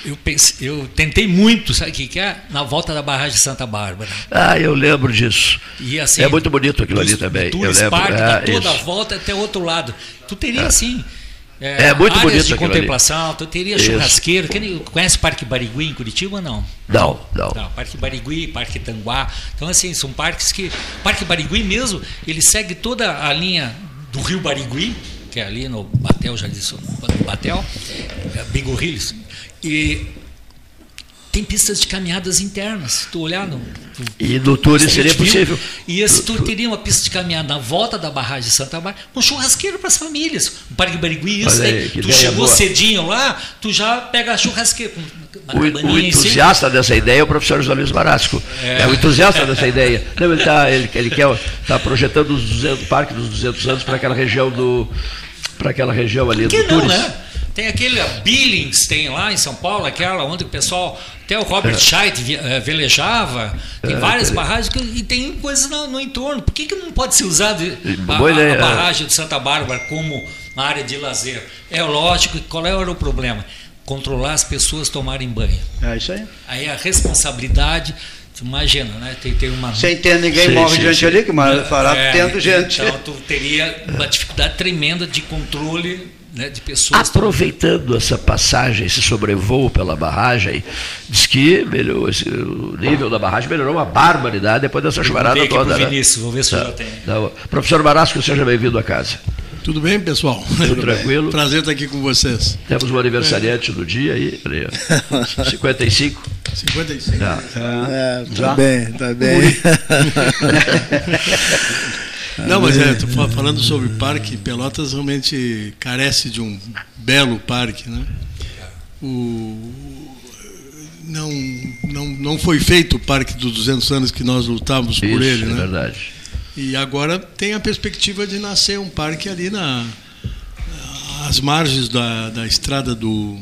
eu, pensei, eu tentei muito, sabe o que, que é? Na volta da barragem de Santa Bárbara. Ah, eu lembro disso. Assim, É muito bonito aquilo ali dos- também, do eu lembro, é, dá toda a volta até o outro lado. Tu teria, assim, É muito áreas bonito de contemplação, tu teria churrasqueiro. Que nem- conhece Parque Barigui em Curitiba ou não? Não, não. Não, Parque Barigui, Parque Tanguá. Então, assim, são parques que. Parque Barigui mesmo, ele segue toda a linha do Rio Barigui, que é ali no Batel, já disse, no Batel, é, Bigorrilhos. E tem pistas de caminhadas internas. Tu olhar no. E no tour seria possível. E esse tour teria uma pista de caminhada na volta da barragem de Santa Bárbara, com churrasqueiro para as famílias. O Parque Barigui, isso aí, Tu chegou boa. cedinho lá, tu já pega a churrasqueira. O, o, entusiasta dessa ideia é o professor José Luiz Marasco. É. é o entusiasta (laughs) dessa ideia. Não, ele, tá, ele, ele quer tá projetando os 200, o Parque dos 200 anos para aquela região do para aquela região ali que do não, né? Tem aquele Billings, tem lá em São Paulo, aquela onde o pessoal, até o Robert é. Scheidt eh, velejava, tem é, várias é. barragens que, e tem coisas no, no, entorno. Por que, que não pode ser usado a, a, a barragem de Santa Bárbara como área de lazer? É lógico, qual era o problema? Controlar as pessoas tomarem banho. É isso aí. Aí a responsabilidade Tu imagina, né? Tem, tem uma. Sem ter ninguém, sim, morre sim, gente sim. ali, que mais fará é, tendo gente. Então tu teria uma dificuldade tremenda de controle né, de pessoas. Aproveitando essa passagem, esse sobrevoo pela barragem, diz que melhorou, esse, o nível da barragem melhorou uma barbaridade depois dessa chuvarada toda. Né? Vinícius, vou ver se tá, já tem. Tá, professor Marasco, seja bem-vindo à casa. Tudo bem, pessoal? Tudo tranquilo? Prazer estar aqui com vocês. Temos um aniversariante é. do dia aí, 55. 55. Tá. É, tá bem, tá bem. (laughs) Não, mas é, falando sobre parque, Pelotas realmente carece de um belo parque, né? O, não, não, não foi feito o parque dos 200 anos que nós lutávamos por ele, é né? É verdade. E agora tem a perspectiva de nascer um parque ali na às margens da, da estrada do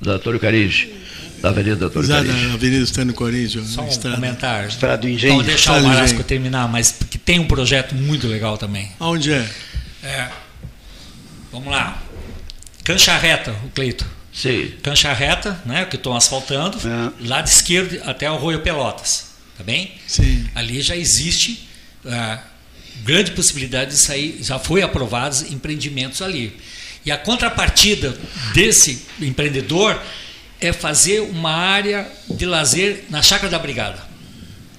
da Antônio Caringe, da Avenida Antônio Exato, da Avenida Antônio Caringe. Só um estrada. comentário. Estrada do Engenho. Vamos deixar estrada o Marasco terminar, mas que tem um projeto muito legal também. Aonde é? é vamos lá. Cancha reta, o Cleito. Sim. Cancha reta, né, que estão asfaltando, é. lado esquerdo até o Arroio Pelotas. Tá bem? Sim. Ali já existe uh, grande possibilidade de sair, já foi aprovados empreendimentos ali. E a contrapartida desse empreendedor é fazer uma área de lazer na chácara da Brigada.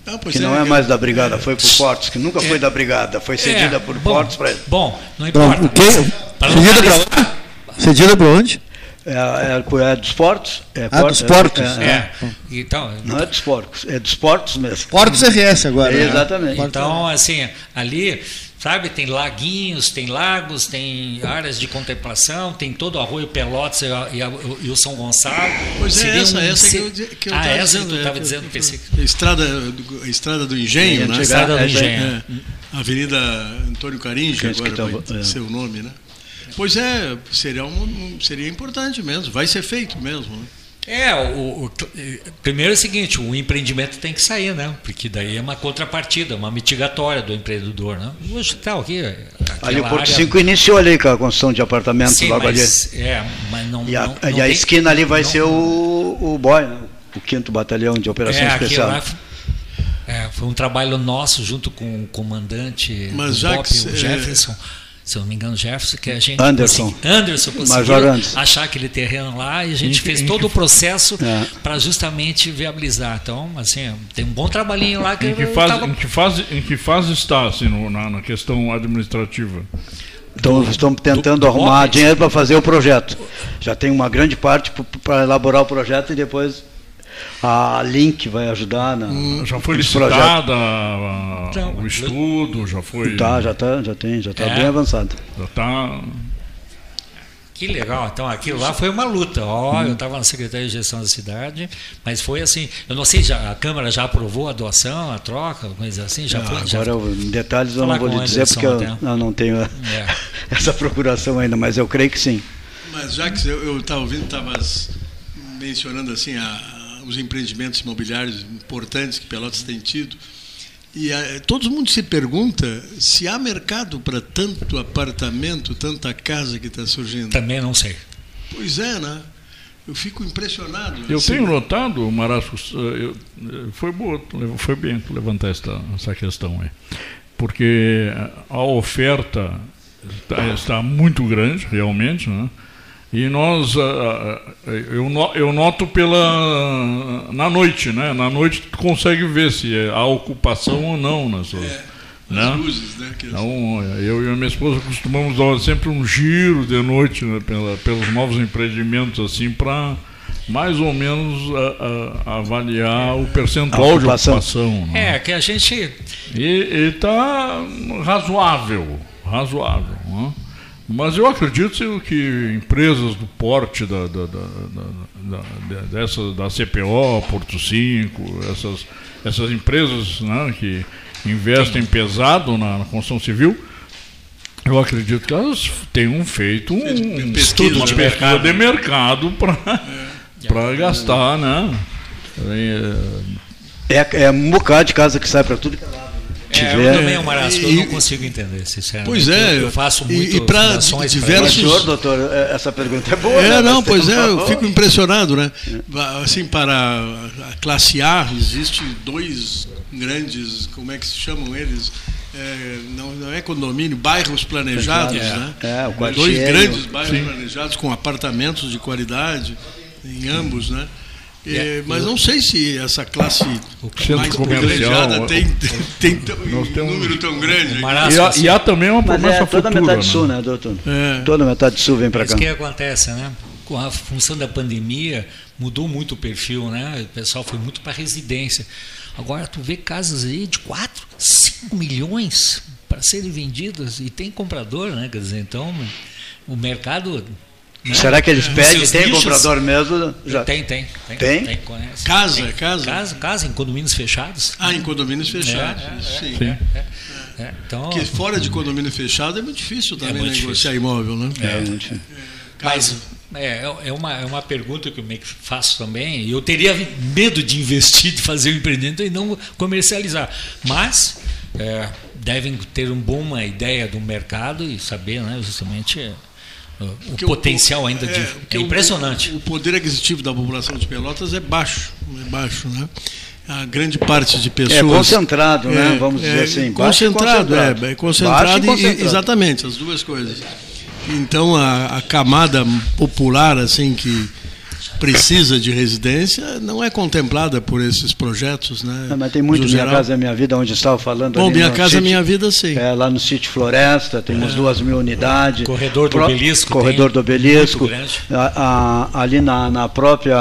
Ah, que é, não é mais da Brigada, foi por Portos, que nunca é, foi da Brigada, foi cedida é, por bom, Portos para ele. Bom, não importa. Cedida para onde? Cedida para onde? É, é, é, dos portos. É ah, dos portos. É, é. Então, não é dos portos, é dos portos mesmo. Portos RS agora. Né? Exatamente. Então, assim, ali, sabe, tem laguinhos, tem lagos, tem áreas de contemplação, tem todo o Arroio Pelotas e, a, e, a, e o São Gonçalo. Pois é, essa, um, essa que eu, que eu Ah, essa que tu estava dizendo, pensei. Estrada, a Estrada do Engenho, né? Estrada do Engenho. Avenida Antônio Caringe, agora vai ser o nome, né? Pois é, seria, um, seria importante mesmo, vai ser feito mesmo. Né? É, o, o, primeiro é o seguinte, o empreendimento tem que sair, né? Porque daí é uma contrapartida, uma mitigatória do empreendedor, né? Hoje está aqui. Ali o Porto 5 iniciou ali com a construção de apartamentos Sim, logo mas, ali. É, mas não. E a, não, e a esquina ali vai não, ser o, o BOI, né? o quinto batalhão de operações é, especiais. É, foi um trabalho nosso junto com o comandante mas já Bob, o Jefferson. É se eu não me engano, Jefferson, que a gente Anderson, Anderson conseguiu Anderson. achar aquele terreno lá e a gente fez todo o processo é. para justamente viabilizar. Então, assim, tem um bom trabalhinho lá que em que fase, tava... em que fase, em que fase está assim, no, na, na questão administrativa? Então, estamos tentando do, do arrumar dinheiro para fazer o projeto. Já tem uma grande parte para elaborar o projeto e depois a Link vai ajudar na. Hum, já foi licitada a, a, o estudo, já foi. Tá, já tá, já tem, já está é. bem avançado. Já está. Que legal. Então aquilo lá foi uma luta. Ó, hum. eu estava na Secretaria de Gestão da cidade, mas foi assim. Eu não sei, já, a Câmara já aprovou a doação, a troca, coisa assim? Já ah, foi, agora, já... em detalhes eu não vou lhe dizer porque eu, eu, não tenho é. (laughs) essa procuração ainda, mas eu creio que sim. Mas já que eu estava ouvindo, estava mencionando assim a os empreendimentos imobiliários importantes que Pelotas tem tido. E a, eh, todo mundo se pergunta se há mercado para tanto apartamento, tanta casa que está surgindo. Também não sei. Pois é, né? Eu fico impressionado. Eu assim. tenho notado, Marasco, eh, eh, foi boa, foi bem levantar esta, essa questão aí, porque a oferta está, está muito grande, realmente, né? E nós, ah, ah, eu, eu noto pela na noite, né? Na noite tu consegue ver se há ocupação ou não nas, é, né? luzes, né? Então, eu e a minha esposa costumamos dar sempre um giro de noite né? Pela, pelos novos empreendimentos assim para mais ou menos a, a, avaliar o percentual de ocupação. Né? É, que a gente. E está razoável, razoável. Né? Mas eu acredito que empresas do porte da, da, da, da, dessa, da CPO, Porto 5, essas, essas empresas né, que investem pesado na, na construção civil, eu acredito que elas tenham feito um, um estudo de mercado, de mercado para é. gastar, né? É, é um bocado de casa que sai para tudo que é tiver. É, eu também, Marasco, eu não consigo entender, sinceramente. Pois é, eu, faço muito e, e para diversos. Senhor, doutor, é, essa pergunta é boa. É, né? não, pois é, eu fico impressionado, né? Assim, para a classe A, existem dois grandes, como é que se chamam eles? É, não, não, é condomínio, bairros planejados, é, né? É, o Dois grandes bairros Sim. planejados com apartamentos de qualidade em ambos, né? É, mas não sei se essa classe mais privilegiada tem, tem, tem um número tão grande. E há, e há, também uma promessa é, toda futura. Toda a metade né? sul, né, doutor? É. Toda a metade sul vem para cá. Isso que acontece, né? Com a função da pandemia, mudou muito o perfil, né? O pessoal foi muito para residência. Agora tu vê casas aí de 4, 5 milhões para serem vendidas e tem comprador, né? Quer dizer, então o mercado né? Será que eles pedem? Tem nichos, comprador mesmo? Já. Tem, tem. Tem? tem? tem casa, tem, casa? Casa, casa, em condomínios fechados. Ah, em condomínios fechados. É, é, sim. sim. É, é, então, Porque fora de condomínio fechado é muito difícil também muito negociar difícil. imóvel, né? É, muito difícil. Mas é, é, uma, é uma pergunta que eu me faço também. Eu teria medo de investir, de fazer o um empreendimento e não comercializar. Mas é, devem ter uma boa ideia do mercado e saber né, justamente o potencial ainda de. É, é impressionante. O, o, poder aquisitivo da população de Pelotas é baixo, é baixo, né? A grande parte de pessoas. É concentrado, né? é, né? Vamos dizer é assim. Concentrado, concentrado, é, é concentrado, e, concentrado. exatamente, as duas coisas. Então a, a camada popular, assim, que precisa de residência não é contemplada por esses projetos, né? Não, mas tem muito Minha Casa Minha Vida, onde estava falando. Bom, Minha Casa sítio, Minha Vida, sim. É, lá no sítio Floresta, temos é. duas mil unidades. Corredor do Pro, Obelisco. Corredor do Obelisco. A, a, ali na, na própria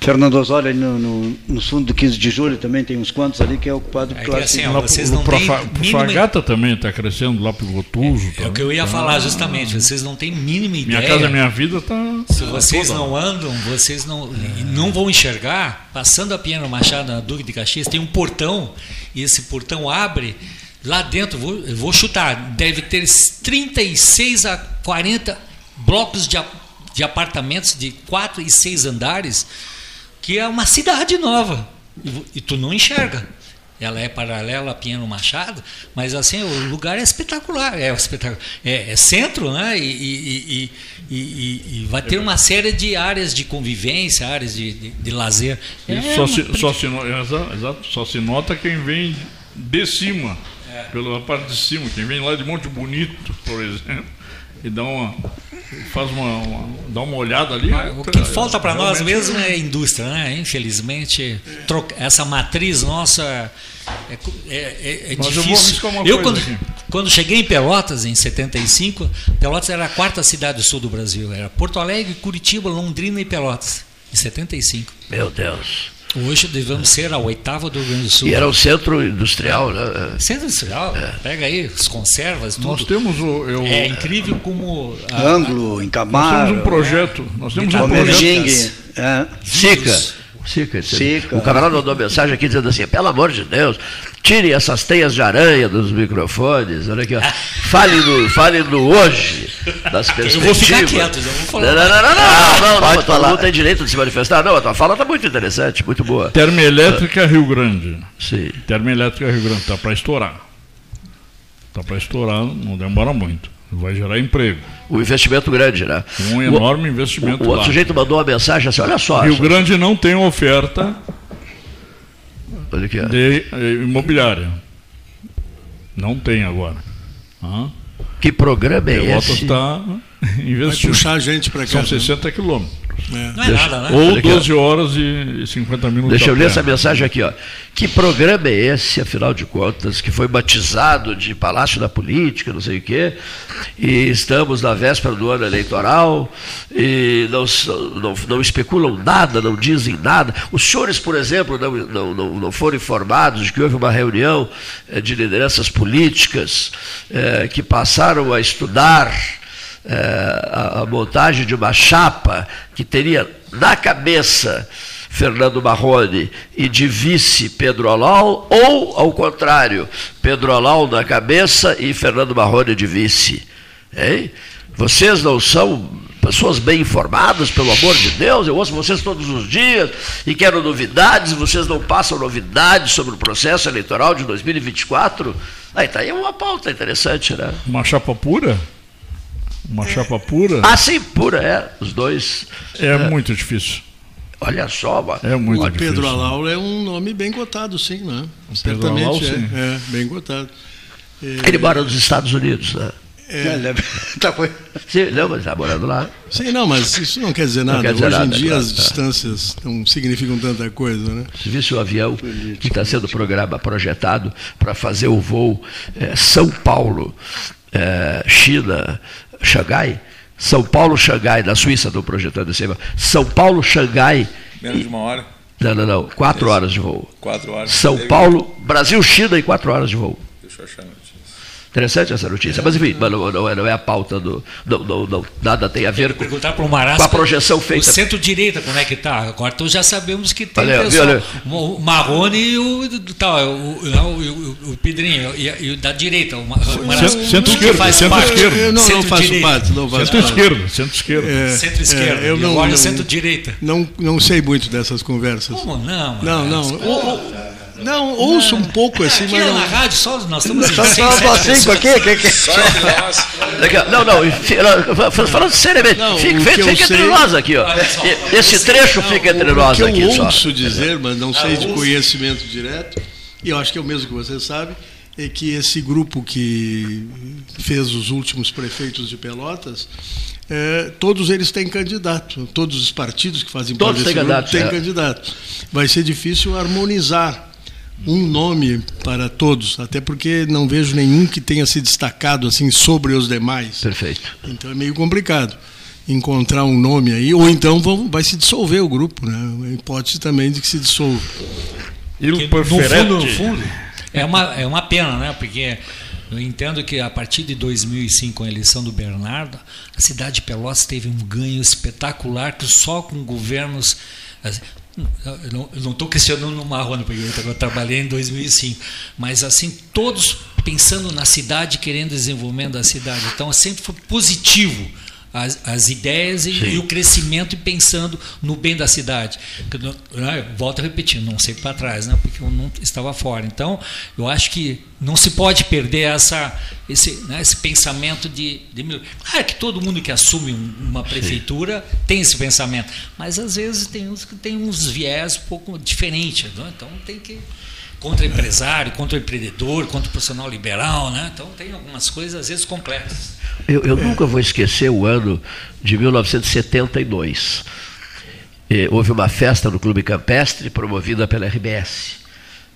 Fernando Osório, ali no, no, no, fundo do 15 de julho, também tem uns quantos ali que é ocupado é classe assim, ó, vocês não têm Fragata também está crescendo lá para o Gotuso. É, é, o que eu ia tá. falar justamente, vocês não têm mínima ideia. Minha Casa Minha Vida está... Se vocês não andam, vocês não, não vão enxergar, passando a Piano Machado na Duque de Caxias, tem um portão, e esse portão abre, lá dentro, vou, vou chutar, deve ter 36 a 40 blocos de, de apartamentos de 4 e 6 andares, que é uma cidade nova, e, e tu não enxerga ela é paralela a Pinheiro Machado, mas assim o lugar é espetacular, é, espetacular, é, é centro, né? E, e, e, e, vai ter uma série de áreas de convivência, áreas de, de, de lazer. É só, se, só, se, exato, só se nota quem vem de cima, é. pela parte de cima, quem vem lá de Monte Bonito, por exemplo, e dá uma faz uma, uma, dá uma olhada ali. o que falta para nós mesmo é indústria, né? Infelizmente, troca, essa matriz nossa é, é, é, é difícil. Eu, eu quando, quando, cheguei em Pelotas em 75, Pelotas era a quarta cidade do sul do Brasil. Era Porto Alegre, Curitiba, Londrina e Pelotas. Em 75. Meu Deus. Hoje devemos ser a oitava do Rio Grande do Sul. E era o centro industrial, né? Centro industrial, é. pega aí as conservas, tudo. Nós temos o. Eu, é incrível como. A, Ângulo, em Camaro. Nós temos um projeto. Nós temos um projeto. É. Sica. Sica, Sica. O camarada mandou mensagem aqui dizendo assim: pelo amor de Deus, tire essas teias de aranha dos microfones. Olha aqui, ó. Fale no, fale no hoje das perspectivas. Eu vou ficar quieto, eu vou falar. Não, não, não, não, não, não, não, não tua, não tem direito de se manifestar. Não, a tua fala está muito interessante, muito boa. Termoelétrica Rio Grande. Sim. Termoelétrica Rio Grande, está para estourar. Está para estourar, não demora muito. Vai gerar emprego. O investimento grande, né? Um enorme investimento. O, o outro sujeito mandou uma mensagem assim: olha só. Rio Grande não tem oferta olha aqui, de eh, imobiliária. Não tem agora. Que programa é Pelotas esse? está investindo. Vai puxar a gente para cá. São 60 né? quilômetros. É. Não é Deixa, nada, né? Ou 12 horas e 50 minutos. Deixa eu ler essa mensagem aqui, ó. Que programa é esse, afinal de contas, que foi batizado de Palácio da Política, não sei o quê, e estamos na véspera do ano eleitoral, e não, não, não especulam nada, não dizem nada. Os senhores, por exemplo, não, não, não, não foram informados de que houve uma reunião eh, de lideranças políticas eh, que passaram a estudar eh, a, a montagem de uma chapa que teria na cabeça Fernando Marrone e de vice Pedro Olau, ou, ao contrário, Pedro Olau na cabeça e Fernando Marrone de vice. Hein? Vocês não são pessoas bem informadas, pelo amor de Deus, eu ouço vocês todos os dias e quero novidades, vocês não passam novidades sobre o processo eleitoral de 2024. Aí está aí uma pauta interessante, né? Uma chapa pura? Uma chapa pura? Ah, sim, pura, é. Os dois. É, é. muito difícil. Olha só, mano. É muito o difícil. Pedro Alau é um nome bem cotado, sim, né? Certamente Pedro Alau, é, sim. é, bem cotado. É... Ele mora nos Estados Unidos, né? É. Lembra? (laughs) tá, foi. Sim, lembra, está morando lá. Sim, não, mas isso não quer dizer nada. Quer dizer Hoje nada, em dia claro, as tá. distâncias não significam tanta coisa, né? Você viu o avião que está sendo programa projetado para fazer o voo é, São Paulo, é, China, Xangai? São Paulo, Xangai, na Suíça, estou projetando esse São Paulo, Xangai. Menos de uma hora? Não, não, não. Quatro horas de voo. Quatro horas. São Paulo, Brasil, China e quatro horas de voo. Deixa eu achar Interessante essa notícia. Mas enfim, não, não, é, não é a pauta do. Não, não, não nada tem a ver com, com a projeção feita. O centro-direita, como é que está? Agora então já sabemos que tem olha, pessoal, olha. o Marrone e o, tal, o, o, o, Pedrinho, e, e, da direita. O, Centro-esquerda. Centro-esquerda. Eu não, não faço parte. Centro-esquerda. Centro-esquerda. É, centro-esquerda. É, eu não, agora centro-direita. Não, não sei muito dessas conversas. Como não? Não, não. Não, ouço um pouco assim, mas. Não... na rádio só nós estamos só, só, só cinco aqui? Que, que... Só Não, não, falando seriamente, não, fica, fica, sei... entre nós aqui, ó. Esse trecho não, fica entre nós aqui. Eu só. ouço dizer, mas não sei de conhecimento direto, e eu acho que é o mesmo que você sabe, é que esse grupo que fez os últimos prefeitos de Pelotas, é, todos eles têm candidato, todos os partidos que fazem parte desse grupo têm é. candidato. Vai ser difícil harmonizar um nome para todos, até porque não vejo nenhum que tenha se destacado assim sobre os demais. Perfeito. Então é meio complicado encontrar um nome aí, ou então vão, vai se dissolver o grupo, né? A hipótese também de que se dissolva. no fundo, no fundo, é uma, é uma pena, né? Porque eu entendo que a partir de 2005, com a eleição do Bernardo, a cidade de Pelotas teve um ganho espetacular que só com governos eu não estou questionando o Marrone, porque eu trabalhei em 2005, mas assim, todos pensando na cidade, querendo desenvolvimento da cidade. Então, sempre foi positivo as, as ideias e, e, o crescimento e pensando no bem da cidade. Né, volto a repetir, não sei para trás, né, porque eu não estava fora. Então, eu acho que não se pode perder essa, esse, né, esse pensamento de, de. Claro que todo mundo que assume uma prefeitura Sim. tem esse pensamento, mas às vezes tem uns que tem uns viés um pouco diferentes. Né? Então, tem que contra empresário, contra empreendedor, contra o profissional liberal, né? Então tem algumas coisas às vezes complexas. Eu, eu nunca vou esquecer o ano de 1972. E, houve uma festa no Clube Campestre promovida pela RBS.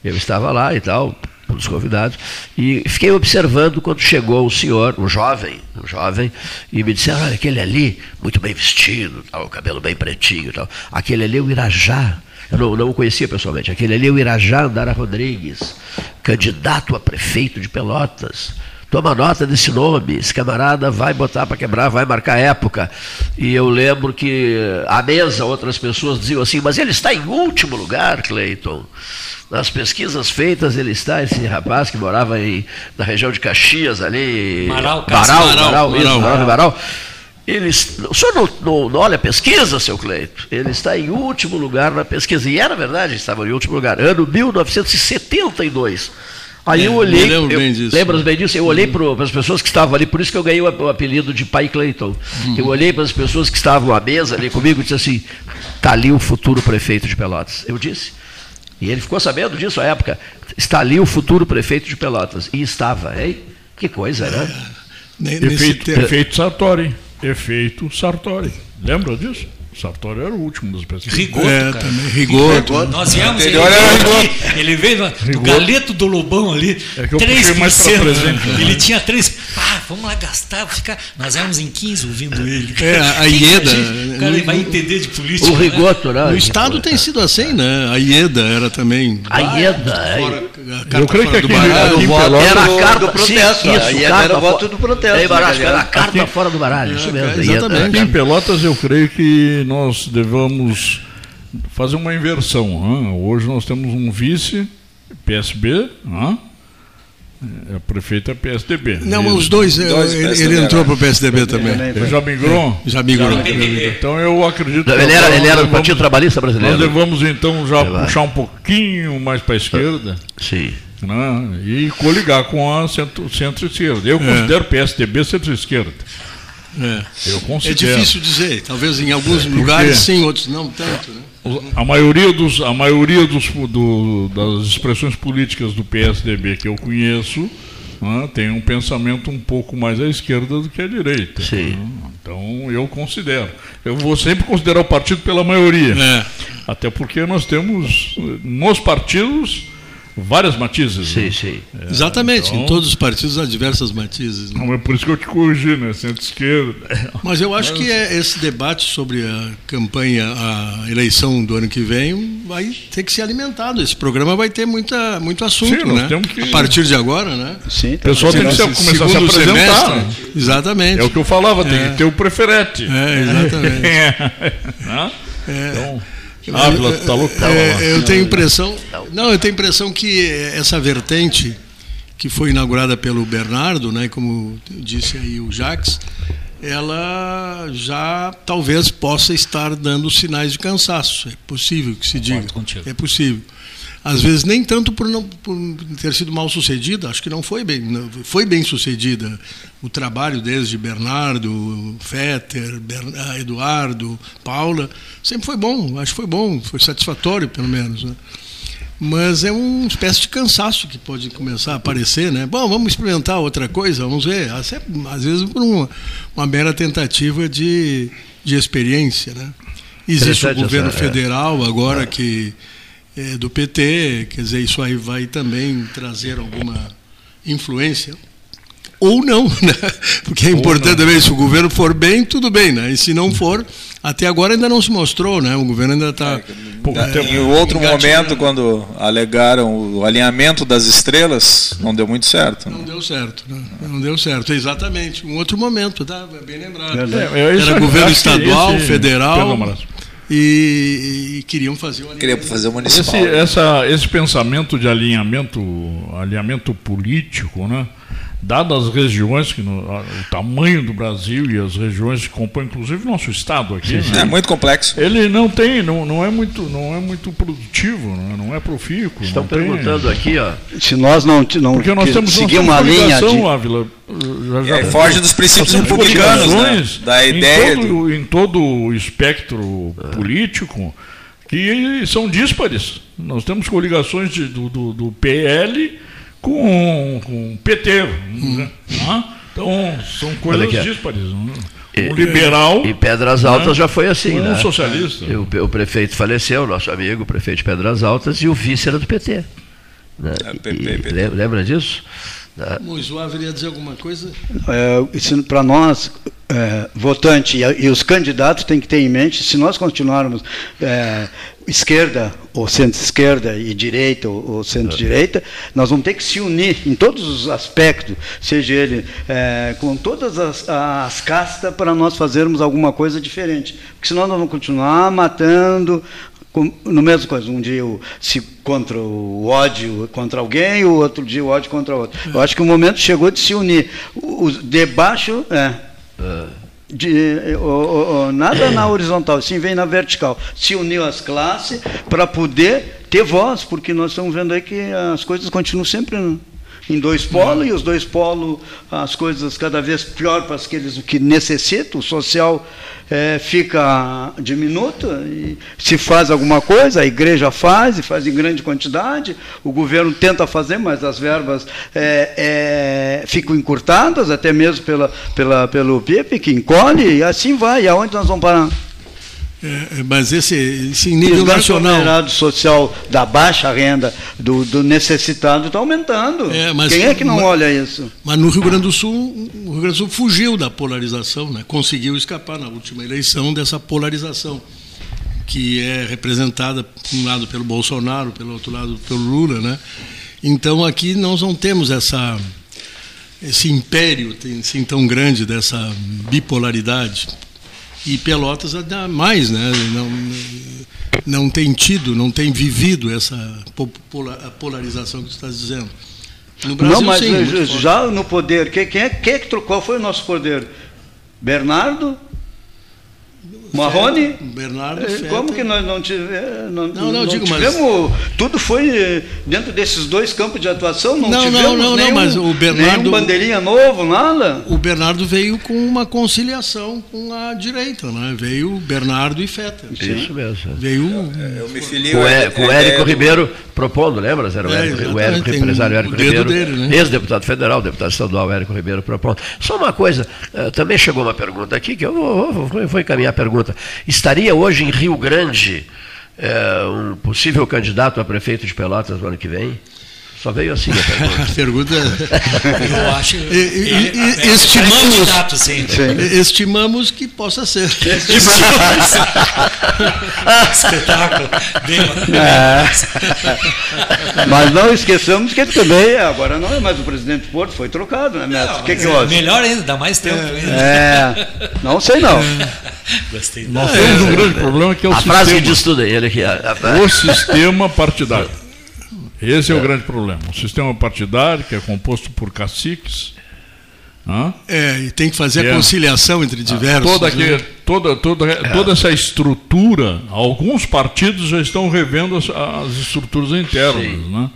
Eu estava lá e tal, um dos convidados, e fiquei observando quando chegou um senhor, um jovem, um jovem, e me disse, olha, aquele ali, muito bem vestido, tal, o cabelo bem pretinho, tal. aquele ali é o Irajá, eu não, não o conhecia pessoalmente. Aquele ali é o Irajá Andara Rodrigues, candidato a prefeito de Pelotas. Toma nota desse nome, esse camarada vai botar para quebrar, vai marcar época. E eu lembro que à mesa outras pessoas diziam assim, mas ele está em último lugar, Cleiton. Nas pesquisas feitas, ele está, esse rapaz que morava em, na região de Caxias ali. Maral, Maral, Maral, Maral, Maral, Maral, Maral. Ele, o senhor não, não, não, olha a pesquisa, seu Cleito? Ele está em último lugar na pesquisa. E era verdade, estava em último lugar. Ano 1972. Aí é, eu olhei. Eu lembro bem disso. Lembras bem disso? Eu olhei uhum. para as pessoas que estavam ali, por isso que eu ganhei o, o apelido de Pai Cleiton. Uhum. Eu olhei para as pessoas que estavam à mesa ali comigo e disse assim: está ali o futuro prefeito de Pelotas. Eu disse. E ele ficou sabendo disso à época. Está ali o futuro prefeito de Pelotas. E estava, hein? Que coisa, né? É, efeito, efeito Sartori efeito Sartori. Lembra disso? Sartori era o último dos PSDB. Rigoto, É, cara. também, Rigoto. Nós viemos, ele era veio, aqui, ele veio do galeto do Lobão ali, É que eu 3%. puxei mais pra presente, né? Ele tinha 3%. Pá, vamos lá gastar, ficar. Nós éramos em 15 ouvindo ele. É, a Ieda? O cara no- vai entender de política. O né? Rigoto, né? O Estado tem sido assim, né? A IEDA era também. A IEDA, é. Carta Eu creio que do aqui- baralho. aqui voto Era a do- carta do protesto, Sim, isso, aí era carta o voto do protesto, Barasco, né, era a carta fora do baralho, isso mesmo. É, exatamente. Aqui em Pelotas eu creio que nós devamos fazer uma inversão. Hoje nós temos um vice PSB, hã? É, a prefeita é PSDB. Não, mas os dois, Dois ele, PSDB, ele entrou né? para o PSDB também. Ele já migrou? Já migrou. Então eu acredito Ele era, nós ele era do Partido Trabalhista Nós Brasileiro. devemos então já puxar um pouquinho mais para a esquerda Sim. né? e coligar com a centro- centro-esquerda. Eu considero PSDB centro-esquerda. É. Eu É considero. difícil dizer. Talvez em alguns lugares sim, outros não tanto. Né? A maioria, dos, a maioria dos, do- das expressões políticas do PSDB que eu conheço né, tem um pensamento um pouco mais à esquerda do que à direita. Sim. né? Então eu considero. Eu vou sempre considerar o partido pela maioria. É. Até porque nós temos nos partidos várias matizes. Sim, né? sim. Exatamente. então- Em todos os partidos há diversas matizes. né? Não, é por isso que eu te corrigi, né? Centro-esquerda. (laughs) Mas eu acho que é esse debate sobre a campanha, a eleição do ano que vem, vai ter que ser alimentado. Esse programa vai ter muita, muito assunto, Sim, nós né? temos que- A partir de agora, né? Sim, O pessoal tem que se- começar a se apresentar. semestre. Exatamente. É o que eu falava, tem É. que ter o preferente. É, exatamente. (laughs) (laughs) Né? É. Então, Ávila, tu tá louco? Lá. É, eu tenho impressão. Não, eu tenho impressão que essa vertente que foi inaugurada pelo Bernardo, né, como disse aí o Jax, ela já talvez possa estar dando sinais de cansaço. É possível que se diga. É possível. Às vezes nem tanto por não por ter sido mal sucedida, acho que não foi bem, não- foi bem sucedida o trabalho desde Bernardo, Fetter, ah, Eduardo, Paula, sempre foi bom, acho que foi bom, foi satisfatório pelo menos, né? Mas é uma espécie de cansaço que pode começar a aparecer, né? Bom, vamos experimentar outra coisa, vamos ver. Às vezes por uma, uma mera tentativa de, de experiência, né? Existe o governo essa- é. federal agora que é do PT, quer dizer, isso aí vai também trazer alguma influência. Ou não, (laughs) né? Porque é importante também, se o governo for bem, tudo bem, né? E se não for, até agora ainda não se mostrou, né? O governo ainda está. Da- tempo. Em outro momento, quando alegaram o alinhamento das estrelas, não deu muito certo. né? Não deu certo, né? Não deu certo, exatamente. Um outro momento, tá? Bem lembrado. É, é Era aí, governo estadual, esse- federal. E, e queriam fazer o Queria fazer o Esse, municipal. essa, esse pensamento de alinhamento, alinhamento político, né? Dadas as regiões, que no- o tamanho do Brasil e as regiões que compõem, inclusive o nosso estado aqui, né? É muito complexo. ele não tem, não, não, é muito, não é muito produtivo, né? não é profícuo. Estão não tem- perguntando aqui, ó. Se nós não, não Porque nós temos, seguir uma linha coligação, de, Ávila, já, já, É, foge dos princípios republicanos, né? coligações Da em ideia todo, em todo o espectro político que são díspares. Nós temos coligações de- do, do, do PL com, com o PT. né? Ah, Então, são coisas díspares. né? E- Um liberal Em Pedras Altas né? já foi assim, um né? socialista. E O, o prefeito faleceu, nosso amigo, o prefeito de Pedras Altas, e o vice era do PT. né? É, E- PP, e- PT. lembra disso? Né? Mas o Ávila ia dizer alguma coisa? para nós, é, votante e, e os candidatos têm que ter em mente, se nós continuarmos é, esquerda ou centro-esquerda e direita ou, ou centro-direita, nós vamos ter que se unir em todos os aspectos, seja ele é, com todas as, as castas, para nós fazermos alguma coisa diferente. Porque senão nós vamos continuar matando, com- no mesmo coisa, um dia o, se contra o ódio contra alguém, o outro dia o ódio contra outro. Eu acho que o momento chegou de se unir. O, o- debaixo, é, de, o- o- nada na horizontal, sim vem na vertical. Se uniu as classes para poder ter voz, porque nós estamos vendo aí que as coisas continuam sempre em dois polos, e os dois polos, as coisas cada vez pior para aqueles que necessitam, o social eh, fica diminuto, e se faz alguma coisa, a igreja faz, e faz em grande quantidade, o governo tenta fazer, mas as verbas eh, eh, ficam encurtadas, até mesmo pela, pela, pelo PIB, que encolhe, e assim vai, e aonde nós vamos parar? É, mas esse, esse nível nacional. O social da baixa renda, do, do necessitado, está aumentando. É, mas, Quem é que não mas, olha isso? Mas no Rio Grande do Sul, o Rio Grande do Sul fugiu da polarização, né? conseguiu escapar na última eleição dessa polarização, que é representada, por um lado, pelo Bolsonaro, pelo outro lado, pelo Lula. Né? Então aqui nós não temos essa, esse império assim, tão grande dessa bipolaridade e Pelotas ainda mais, né? Não, não tem tido, não tem vivido essa polarização que você está dizendo. No Brasil, não, mas sim, já no poder, quem, é, quem é que qual foi o nosso poder? Bernardo? Marrone? Bernardo é, Feta. Como que nós não tivemos. Não, não, não, digo, tivemos. Mas... Tudo foi eh, dentro desses dois campos de atuação, não, não tivemos. Não, não, nenhum, não, mas o Bernardo. Nenhum bandeirinha novo, nada. O Bernardo veio com uma conciliação com a direita, né? Veio Bernardo e Feta. Isso mesmo. Veio. Eu, me filio. Com, é, com o Érico Ribeiro propondo, lembra? Era o é, Érico, o Érico empresário Érico Ribeiro. Dele, né? Ex-deputado federal, deputado estadual Érico Ribeiro propondo. Só uma coisa, eh, também chegou uma pergunta aqui, que eu vou, vou, vou encaminhar a pergunta pergunta. Estaria hoje em Rio Grande é, um possível candidato a prefeito de Pelotas no ano que vem? Só veio assim a pergunta. (laughs) a pergunta é- Eu acho. E, e, e, estimamos, candidato, sim. estimamos que possa ser. Estimamos. (laughs) Espetáculo. É. Mas não esqueçamos que ele também, agora não é mais o presidente do Porto, foi trocado, né, Neto? que, que é, melhor ainda, dá mais tempo. É, não sei não. (laughs) Gostei. Nós temos um grande problema que é o a sistema. A frase diz tudo aí, ele aqui. O sistema partidário. Esse é, é o grande problema. O sistema partidário, que é composto por caciques. É, e tem que fazer a é. conciliação entre diversos. Toda, né? toda, toda, é. toda essa estrutura, alguns partidos já estão revendo as, as estruturas internas, né?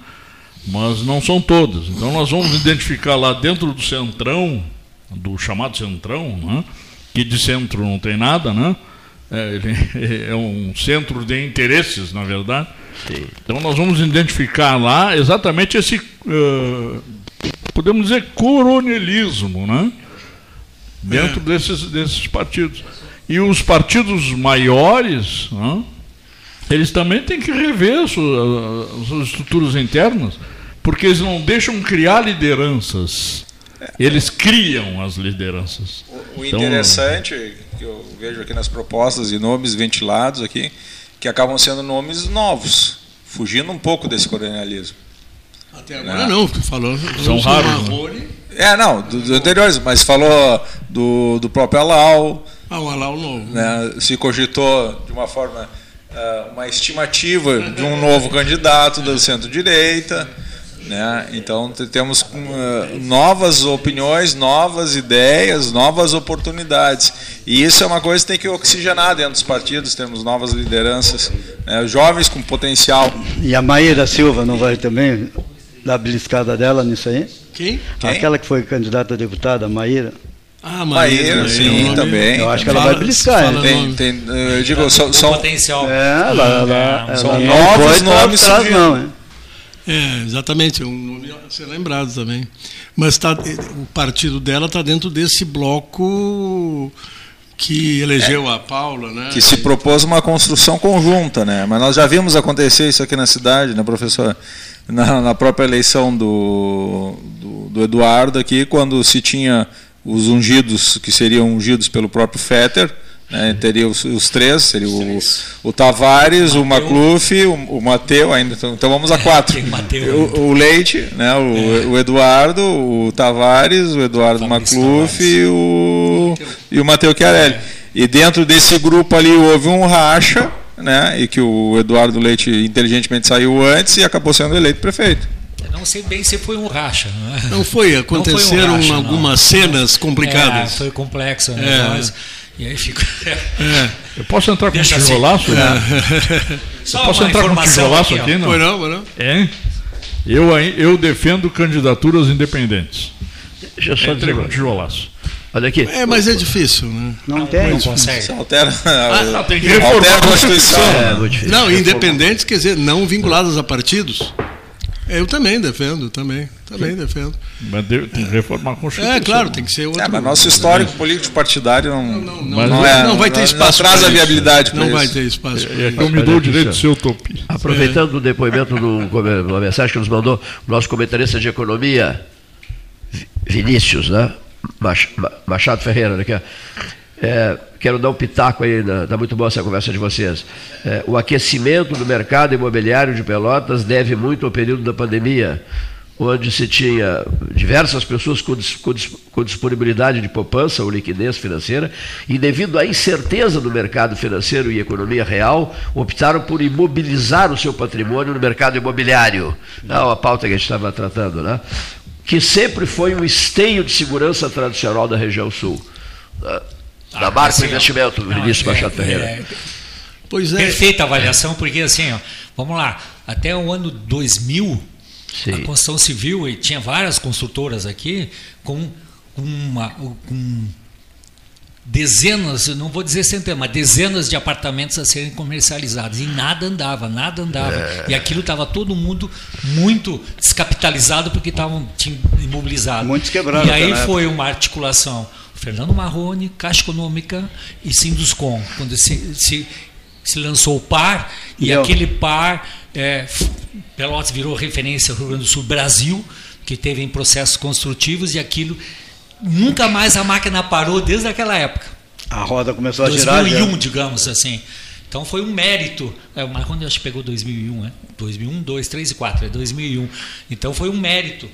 mas não são todas. Então nós vamos identificar lá dentro do centrão, do chamado centrão, né? que de centro não tem nada, né? é, ele (laughs) é um centro de interesses, na verdade Sim. Então nós vamos identificar lá exatamente esse, uh, podemos dizer, coronelismo, né? Dentro é. desses, desses partidos. E os partidos maiores, né? eles também têm que rever as suas, as suas estruturas internas, porque eles não deixam criar lideranças. Eles criam as lideranças. O, o então, interessante que eu vejo aqui nas propostas e nomes ventilados aqui que acabam sendo nomes novos, fugindo um pouco desse colonialismo. Até agora né? não, tu falou. São raros. Né? É, não, dos do anteriores, mas falou do, do próprio Alau. Ah, o Alau novo. Né, se cogitou de uma forma, uh, uma estimativa de um novo candidato do centro-direita. Né? Então temos uh, novas opiniões, novas ideias, novas oportunidades. E isso é uma coisa que tem que oxigenar dentro dos partidos, temos novas lideranças, né? jovens com potencial. E a Maíra Silva não vai também dar beliscada dela nisso aí? Quem? Aquela que foi candidata a deputada, a Maíra. Ah, Maíra, Maíra sim, é também. Eu acho que ela vai beliscar. Tem, tem, eu digo, são, são, potencial. É, ela, ela, ela, são novos nomes surgindo. Não, é. É, exatamente, um nome a ser lembrado também. Mas tá, o partido dela está dentro desse bloco que elegeu é, a Paula, né? Que se propôs uma construção conjunta, né? Mas nós já vimos acontecer isso aqui na cidade, né, professora? Na, na própria eleição do, do, do Eduardo aqui, quando se tinha os ungidos, que seriam ungidos pelo próprio Fetter, né? Teria os, os, três, seria o, o Tavares, o, Macluf, o, o Mateu ainda. Então, então vamos a quatro. o, o, Leite, né? o, é. o Eduardo, o Tavares, o Eduardo Macluf e o, e o Mateu Chiarelli. É. E dentro desse grupo ali houve um racha, né? E que o Eduardo Leite inteligentemente saiu antes e acabou sendo eleito prefeito. Não sei bem se foi um racha. Não, é? não foi, aconteceram não foi um racha, algumas não. cenas complicadas. É, foi complexo, né? É. Mas, e aí fica. É. Eu posso entrar com um assim. tijolaço? Assim. É. Só posso entrar com um tijolaço aqui? aqui não? Foi não, foi não. É. Eu, eu defendo candidaturas independentes. Deixa eu só Entrei com tijolaço. Olha aqui. É, mas é difícil, né? Não, não tem. Não consegue. Você altera. Ah, não, tem que reformar a Constituição. É, não, independentes, quer dizer, não vinculadas a partidos. Eu também defendo, também. Também defendo. Mas tem que reformar a Constituição. É, claro, tem que ser outro. É, mas nosso histórico político partidário não, não, não, não, é, não vai ter espaço. Não traz a viabilidade Não vai ter espaço. É, é que eu me dou o direito de ser utopia. Aproveitando o depoimento do uma mensagem que nos mandou o nosso comentarista de economia, Vinícius, né? Machado Ferreira, né? É, quero dar um pitaco aí, está muito boa essa conversa de vocês. É, o aquecimento do mercado imobiliário de Pelotas deve muito ao período da pandemia, onde se tinha diversas pessoas com, com, com disponibilidade de poupança ou liquidez financeira, e devido à incerteza do mercado financeiro e economia real, optaram por imobilizar o seu patrimônio no mercado imobiliário. Não, a pauta que a gente estava tratando, né? que sempre foi um esteio de segurança tradicional da região sul da Marco assim, Investimento, Vinícius é, Machado Ferreira. É, pois é. Perfeita avaliação, porque assim, ó, vamos lá, até o ano 2000, Sim. a construção civil, e tinha várias construtoras aqui, com uma. Com dezenas, não vou dizer centenas, mas dezenas de apartamentos a serem comercializados e nada andava, nada andava. É. E aquilo estava todo mundo muito descapitalizado porque estavam imobilizados. Muitos quebrados. E aí foi uma articulação Fernando Marrone, Caixa Econômica e Sinduscom, quando se, se, se lançou o par, e, e aquele par, é, Pelotas virou referência ao Rio Grande do Sul, Brasil, que teve em processos construtivos, e aquilo, nunca mais a máquina parou desde aquela época. A roda começou a 2001, girar. 2001, digamos assim. Então foi um mérito. É, o Marrone acho que pegou 2001, né? 2001, 2, 3 e 4, é 2001. Então foi um mérito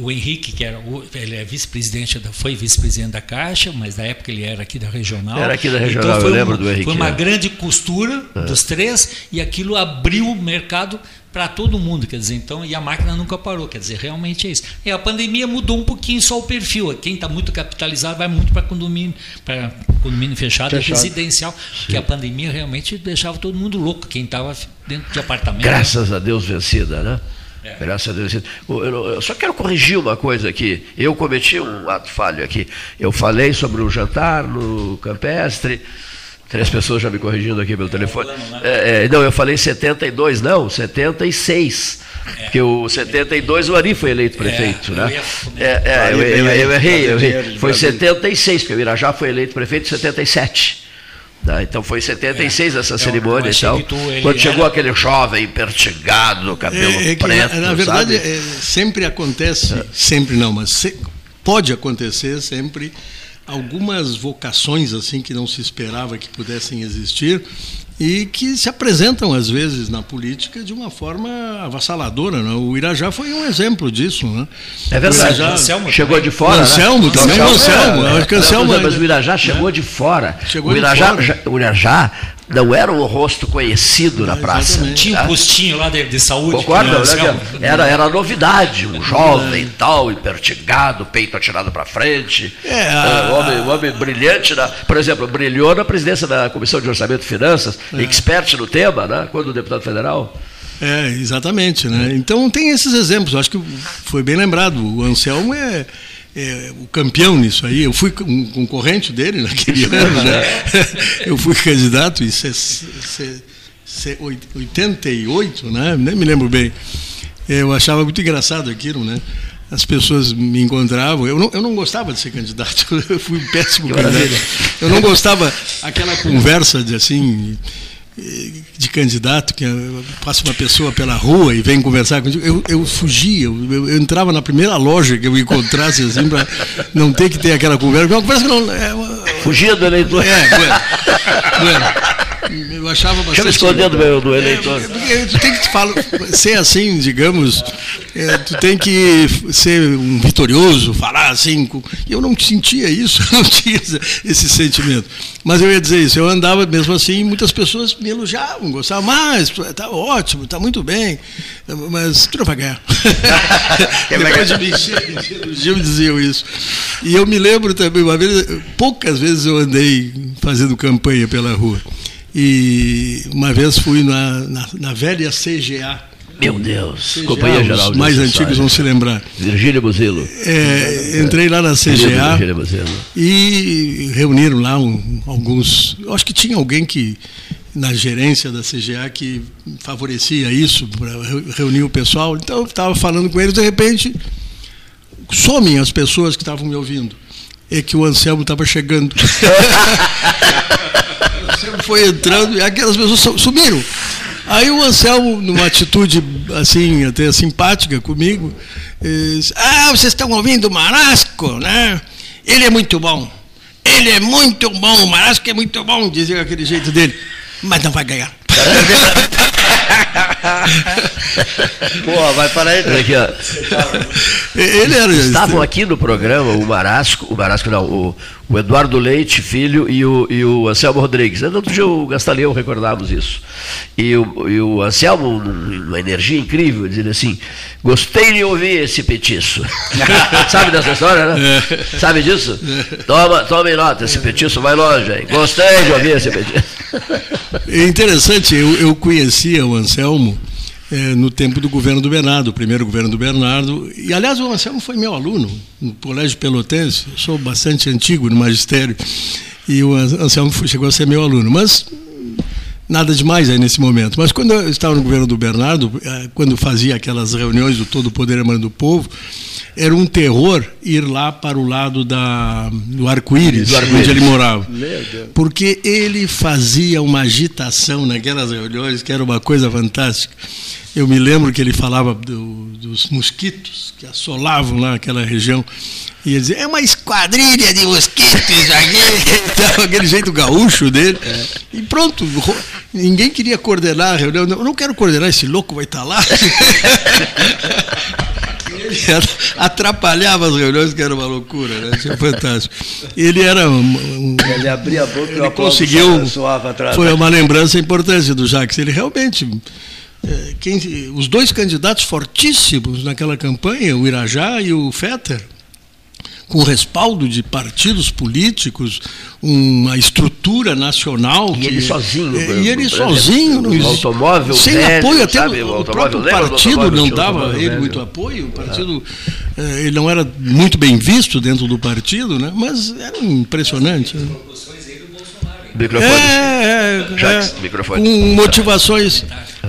o Henrique, que era o, ele é vice-presidente, foi vice-presidente da Caixa, mas na época ele era aqui da regional. Era aqui da regional, então, eu lembro uma, do Henrique. Foi uma é. grande costura é. dos três e aquilo abriu o mercado para todo mundo, quer dizer, então, e a máquina nunca parou, quer dizer, realmente é isso. E a pandemia mudou um pouquinho só o perfil. Quem está muito capitalizado vai muito para condomínio, para condomínio fechado, fechado. residencial, Sim. porque a pandemia realmente deixava todo mundo louco, quem estava dentro de apartamento. Graças a Deus vencida, né? É. Graças a Deus. Eu, só quero corrigir uma coisa aqui. Eu cometi um ato falho aqui. Eu falei sobre um jantar no campestre. Três pessoas já me corrigindo aqui pelo é, telefone. Né? É, é, não, eu falei 72, não, 76. É. Porque o 72 o Ari foi eleito prefeito, né? É, é, eu, eu, eu, errei, eu errei. Foi 76, porque o Irajá foi eleito prefeito em 77. Tá? Então foi em 76 é, essa cerimônia e tal. Quando chegou era... aquele jovem pertigado, cabelo é, é preto. Na, na verdade, é, sempre acontece, é. sempre não, mas se, pode acontecer sempre algumas vocações assim que não se esperava que pudessem existir e que se apresentam às vezes na política de uma forma avassaladora. Né? O Irajá foi um exemplo disso. Né? É verdade. Irajá, Anselmo chegou de fora. Anselmo, né? também Anselmo. Anselmo, é, é, Anselmo, mas o Irajá chegou é. de fora. Chegou o Irajá, de fora. o Irajá não era um rosto conhecido na praça. Exatamente. Tinha um postinho lá de, de saúde. Concorda? Era, era novidade, um jovem tal, impertigado, peito atirado para frente. É, a... um, homem, um homem brilhante. Na, por exemplo, brilhou na presidência da Comissão de Orçamento e Finanças, é. expert no tema, né? quando deputado federal. É, exatamente. Né? Então tem esses exemplos. Acho que foi bem lembrado. O Anselmo é é, o campeão nisso aí. Eu fui um concorrente dele (laughs) naquele ano, né? (laughs) Eu fui candidato em 88, né? Nem me lembro bem. Eu achava muito engraçado aquilo, né? As pessoas me encontravam. Eu não, eu não gostava de ser candidato. (laughs) Eu fui um péssimo candidato. Eu não gostava aquela conversa de assim de candidato, que passa uma pessoa pela rua e vem conversar comigo, eu, eu fugia, eu, eu, entrava na primeira loja que eu encontrasse, assim, para não ter que ter aquela conversa. Uma conversa que não. É, Fugia do eleitor. É, bueno, bueno. Eu achava bastante. Deixa eu esconder do, meu, do eleitor. É, tu tem que falar, ser assim, digamos, é, tu tem que ser um vitorioso, falar assim. Com, eu não sentia isso, (laughs) eu não tinha esse sentimento. Mas eu ia dizer isso, eu andava mesmo assim, muitas pessoas me elogiavam, gostavam mais, está ótimo, está muito bem, mas tu não vai ganhar. (laughs) Depois de me encher, me diziam isso. E eu me lembro também, uma vez, poucas vezes eu andei fazendo campanha pela rua. E uma vez fui na, na, na velha CGA. Meu Deus, CGA, Companhia Geral Os mais antigos vão se lembrar. Virgílio Buzilo. É, entrei lá na CGA e reuniram lá um, alguns. Acho que tinha alguém que na gerência da CGA que favorecia isso para reunir o pessoal. Então eu estava falando com eles, de repente somem as pessoas que estavam me ouvindo. É que o Anselmo estava chegando. (laughs) Anselmo foi entrando e aquelas pessoas sumiram. Aí o Anselmo, numa atitude assim, até simpática comigo, disse, ah, vocês estão ouvindo o Marasco, né? Ele é muito bom. Ele é muito bom, o Marasco é muito bom, dizia aquele jeito dele. Mas não vai ganhar. (laughs) Pô, vai parar aí. Aqui, ó. Ele era Estavam aqui no programa o Marasco, o Marasco não, o, o Eduardo Leite, filho, e o, e o Anselmo Rodrigues. Outro dia o Gastaleão recordávamos isso. E o, e o Anselmo, uma energia incrível, dizendo assim: gostei de ouvir esse petiço. (laughs) Sabe dessa história, né? Sabe disso? Toma, tome nota, esse petiço vai longe aí. Gostei de ouvir esse petiço. É interessante, eu, eu conhecia o Anselmo é, no tempo do governo do Bernardo, o primeiro governo do Bernardo. E, aliás, o Anselmo foi meu aluno no Colégio Pelotense. Eu sou bastante antigo no magistério. E o Anselmo chegou a ser meu aluno. Mas nada demais aí nesse momento. Mas quando eu estava no governo do Bernardo, eh, quando fazia aquelas reuniões do Todo o Poder Emana do Povo, era um terror ir lá para o lado da, do arco-íris, arco onde ele morava. Porque ele fazia uma agitação naquelas reuniões que era uma coisa fantástica. Eu me lembro que ele falava do, dos mosquitos que assolavam lá aquela região. E ele dizia, é uma esquadrilha de mosquitos aqui. (laughs) aquele jeito gaúcho dele. É. E pronto, ninguém queria coordenar a reunião. Eu não quero coordenar, esse louco vai estar lá. (laughs) ele atrapalhava as reuniões, que era uma loucura, né? Isso é fantástico. Ele era um, um ele abria a boca ele conseguiu. Foi uma lembrança importante do Jacques. Ele realmente é, quem, os dois candidatos fortíssimos naquela campanha, o Irajá e o Fetter, com respaldo de partidos políticos, uma estrutura nacional. E que, ele sozinho. É, e ele sozinho. Não, automóvel sem velho, apoio, até sabe, o, o próprio partido não dava ele velho. muito apoio. O partido ah. ele não era muito bem visto dentro do partido, né? mas era impressionante. Né? Microfone. É, é, Jax, é, microfone. Com motivações,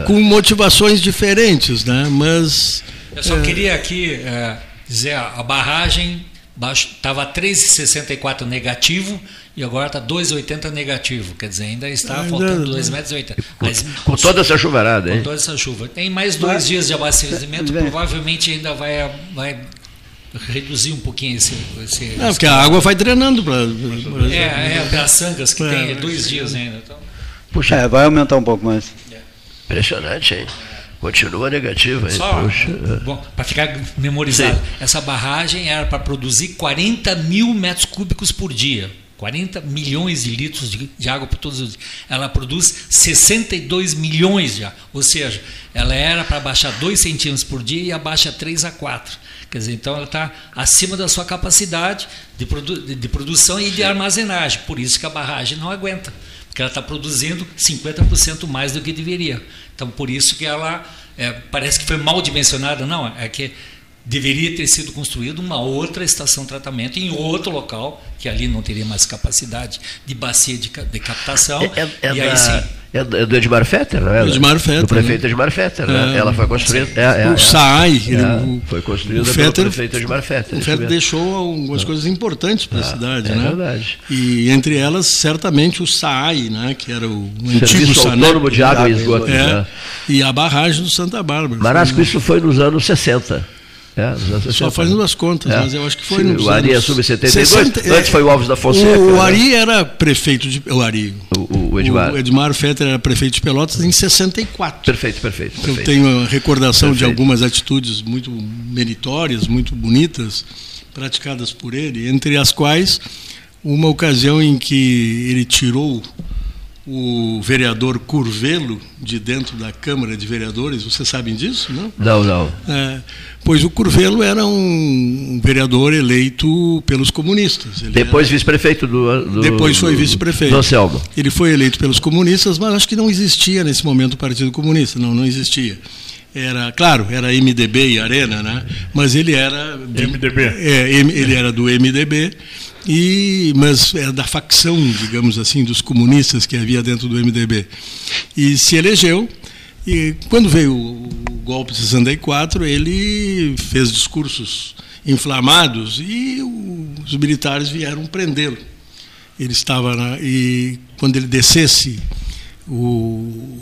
com motivações diferentes, né? Mas. Eu só é, queria aqui é, dizer a barragem estava 3,64 negativo e agora está 2,80 negativo. Quer dizer, ainda está faltando 2,80 metros. Mas, com, toda essa chuvarada, hein? Com toda essa chuva. Tem mais dois Mas, dias de abastecimento, (laughs) provavelmente ainda vai, vai reduzir um pouquinho esse. esse é, porque a água vai drenando para. É, é, as sangas que é, tem dois dias ainda. Então. Puxa, é, vai aumentar um pouco mais. É. Impressionante, hein? Continua negativa. Só, bom, para ficar memorizado, Sim. essa barragem era para produzir 40 mil metros cúbicos por dia. 40 milhões de litros de, de água por todos os dias. Ela produz 62 milhões já. Ou seja, ela era para baixar 2 centímetros por dia e abaixa 3 a 4. Quer dizer, então ela está acima da sua capacidade de, produ de produção e de armazenagem. Por isso que a barragem não aguenta, porque ela está produzindo 50% mais do que deveria. Então, por isso que ela é, parece que foi mal dimensionada. Não, é que deveria ter sido construída uma outra estação de tratamento em outro local, que ali não teria mais capacidade de bacia de, de captação. É, é, e aí sim. É do Edmar Fetter, não é? Edmar Fetter. Do prefeito né? Edmar Fetter, né? É. Ela foi construída. É, é, o SAI. É, foi construída o Fetter, pelo prefeito Edmar Fetter. O Fetter deixou algumas coisas importantes para a cidade, é né? É verdade. E entre elas, certamente, o SAI, né? Que era o antigo Serviço Autônomo de Água e Esgoto. É, né? E a barragem do Santa Bárbara. Marasco, isso foi nos anos 60. É, Só fazendo as contas, é. mas eu acho que foi Sim, O Ari é sub-72, antes foi o Alves da Fonseca. O, o né? Ari era prefeito de. O Ari. O, o, Edmar. O Edmar Fetter era prefeito de Pelotas em 64. Perfeito, perfeito. perfeito. Eu tenho a recordação perfeito. de algumas atitudes muito meritórias, muito bonitas, praticadas por ele, entre as quais uma ocasião em que ele tirou o vereador Curvelo de dentro da Câmara de Vereadores, vocês sabem disso, não? Não, não. É, pois o Curvelo era um vereador eleito pelos comunistas. Ele Depois vice-prefeito do, do, Depois foi vice-prefeito. Do Anselmo. Ele foi eleito pelos comunistas, mas acho que não existia nesse momento o Partido Comunista, não, não existia. era, claro, era MDB e Arena, né? Mas ele era de, MDB. É, ele era do MDB e mas era da facção, digamos assim, dos comunistas que havia dentro do MDB. E se elegeu e quando veio o golpe de 64, ele fez discursos inflamados e os militares vieram prendê-lo. Ele estava na, e quando ele descesse o,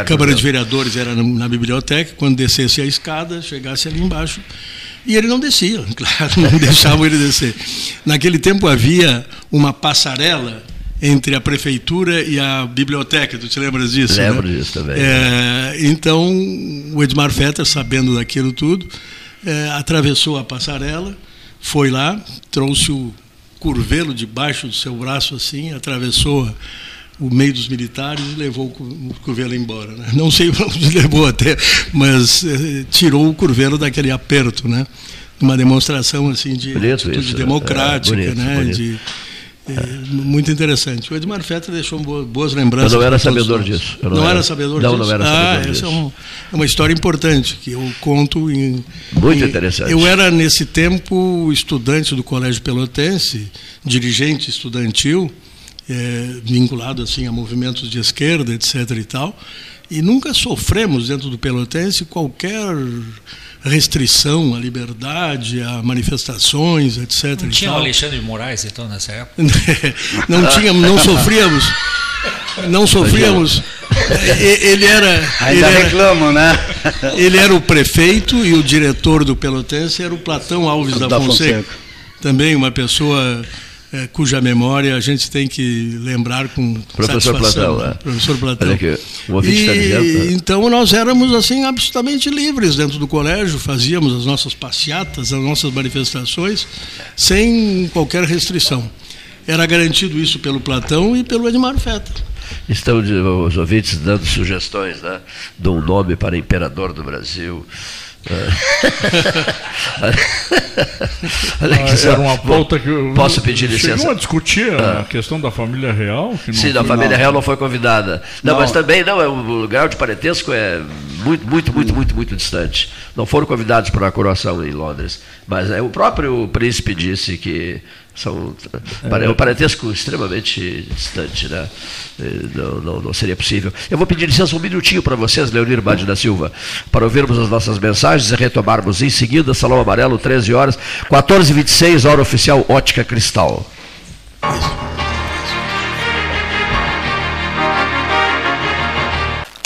a Câmara de Vereadores era na, na, biblioteca, quando descesse a escada, chegasse ali embaixo, e ele não descia, (laughs) claro, não deixavam ele descer. Naquele tempo havia uma passarela entre a prefeitura e a biblioteca, tu te lembras disso? Lembro né? disso também. É, então, o Edmar Fetter, sabendo daquilo tudo, é, atravessou a passarela, foi lá, trouxe o curvelo debaixo do seu braço assim, atravessou o meio dos militares e levou o curvelo embora. Né? Não sei (laughs) onde levou até, mas é, tirou o curvelo daquele aperto, né? Uma demonstração assim de bonito atitude isso, democrática, é, bonito, né? Bonito. De, é, muito interessante. O Edmar Fetter deixou boas lembranças. Eu não era sabedor disso. não, não era, era, sabedor não, disso? Não, era ah, sabedor essa disso. É, um, é, uma história importante que eu conto em. Muito em, interessante. Eu era, nesse tempo, estudante do Colégio Pelotense, dirigente estudantil, é, vinculado assim a movimentos de esquerda, etc. e tal. E nunca sofremos dentro do Pelotense qualquer restrição à liberdade, a manifestações, etc. Não tinha o Alexandre de Moraes, então, nessa época? (laughs) não tínhamos, não sofríamos. Não sofríamos. Ele era. Ainda ele era, reclamam, né? Ele era o prefeito e o diretor do Pelotense era o Platão Alves da, da Fonseca. Fonseca. Também uma pessoa é, cuja memória a gente tem que lembrar com Professor satisfação. Platão, né? Professor Platão. Aqui, o ouvinte e, está dizendo. Então nós éramos assim absolutamente livres dentro do colégio, fazíamos as nossas passeatas, as nossas manifestações sem qualquer restrição. Era garantido isso pelo Platão e pelo Edmar Feta. Estão os ouvintes dando sugestões né, de um nome para imperador do Brasil. (laughs) Olha ah, era uma pauta que eu, posso pedir licença. Chegou a discutir ah. a questão da família real? Sim, da família não. real não foi convidada. Não, não, mas também não, é, o grau de parentesco é muito, muito, muito, muito, muito distante. Não foram convidados para a coroação em Londres, mas é, o próprio príncipe disse que são é um parentesco extremamente distante, né? Não, não, não, seria possível. Eu vou pedir licença um minutinho para vocês, Leonir Bade da Silva, para ouvirmos as nossas mensagens e retomarmos em seguida, Salão Amarelo, 13 horas, 14h26, hora oficial Ótica Cristal.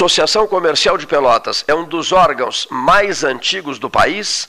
Associação Comercial de Pelotas é um dos órgãos mais antigos do país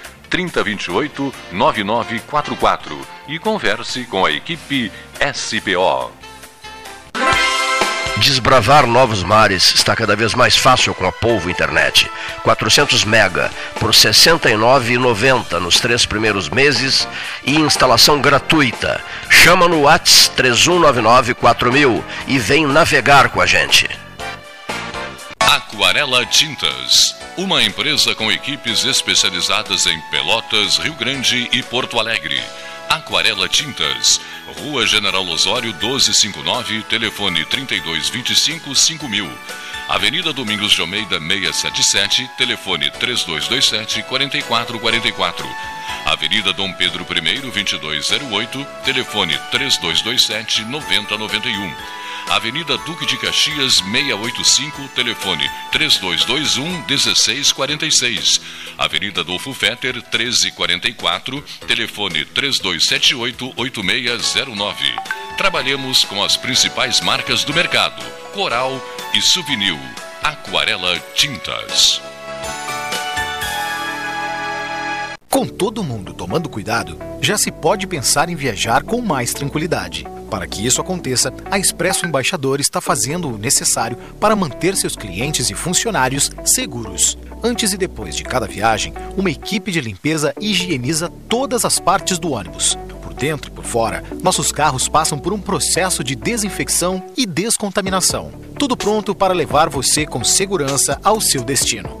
3028 9944 e converse com a equipe SPO. Desbravar novos mares está cada vez mais fácil com a Polvo Internet. 400 mega por R$ 69,90 nos três primeiros meses e instalação gratuita. Chama no Whats 3199 4000 e vem navegar com a gente. Aquarela Tintas, uma empresa com equipes especializadas em Pelotas, Rio Grande e Porto Alegre. Aquarela Tintas, Rua General Osório 1259, telefone 3225 5000. Avenida Domingos de Almeida 677, telefone 3227 4444. Avenida Dom Pedro I 2208, telefone 3227 9091. Avenida Duque de Caxias 685, telefone 3221 1646. Avenida Adolfo Fetter 1344, telefone 3278 8609. Trabalhamos com as principais marcas do mercado: Coral e Souvenir. Aquarela Tintas. Com todo mundo tomando cuidado, já se pode pensar em viajar com mais tranquilidade. Para que isso aconteça, a Expresso Embaixador está fazendo o necessário para manter seus clientes e funcionários seguros. Antes e depois de cada viagem, uma equipe de limpeza higieniza todas as partes do ônibus. Por dentro e por fora, nossos carros passam por um processo de desinfecção e descontaminação. Tudo pronto para levar você com segurança ao seu destino.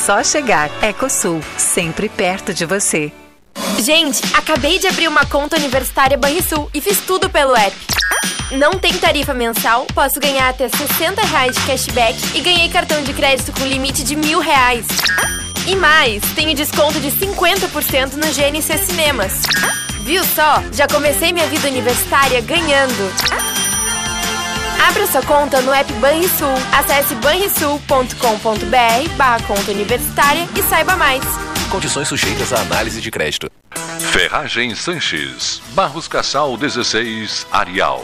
só chegar. Ecosul, sempre perto de você. Gente, acabei de abrir uma conta universitária Banrisul e fiz tudo pelo app. Não tem tarifa mensal, posso ganhar até 60 reais de cashback e ganhei cartão de crédito com limite de mil reais. E mais, tenho desconto de 50% no GNC Cinemas. Viu só? Já comecei minha vida universitária ganhando. Abra sua conta no app Banrisul. Acesse banrisul.com.br barra conta universitária e saiba mais. Condições sujeitas à análise de crédito. Ferragem Sanches, Barros Cassal 16, Arial.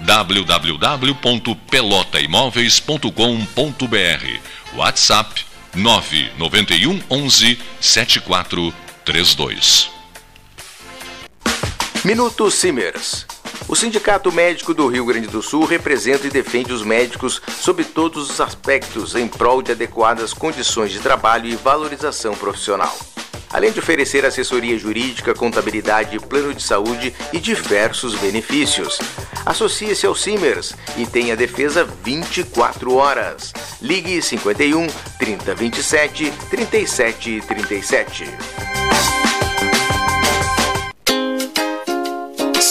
www.pelotaimoveis.com.br WhatsApp 991 11 7432 Minuto Simers. O Sindicato Médico do Rio Grande do Sul representa e defende os médicos sob todos os aspectos em prol de adequadas condições de trabalho e valorização profissional além de oferecer assessoria jurídica, contabilidade, plano de saúde e diversos benefícios. Associe-se ao Simers e tenha defesa 24 horas. Ligue 51 3027 3737.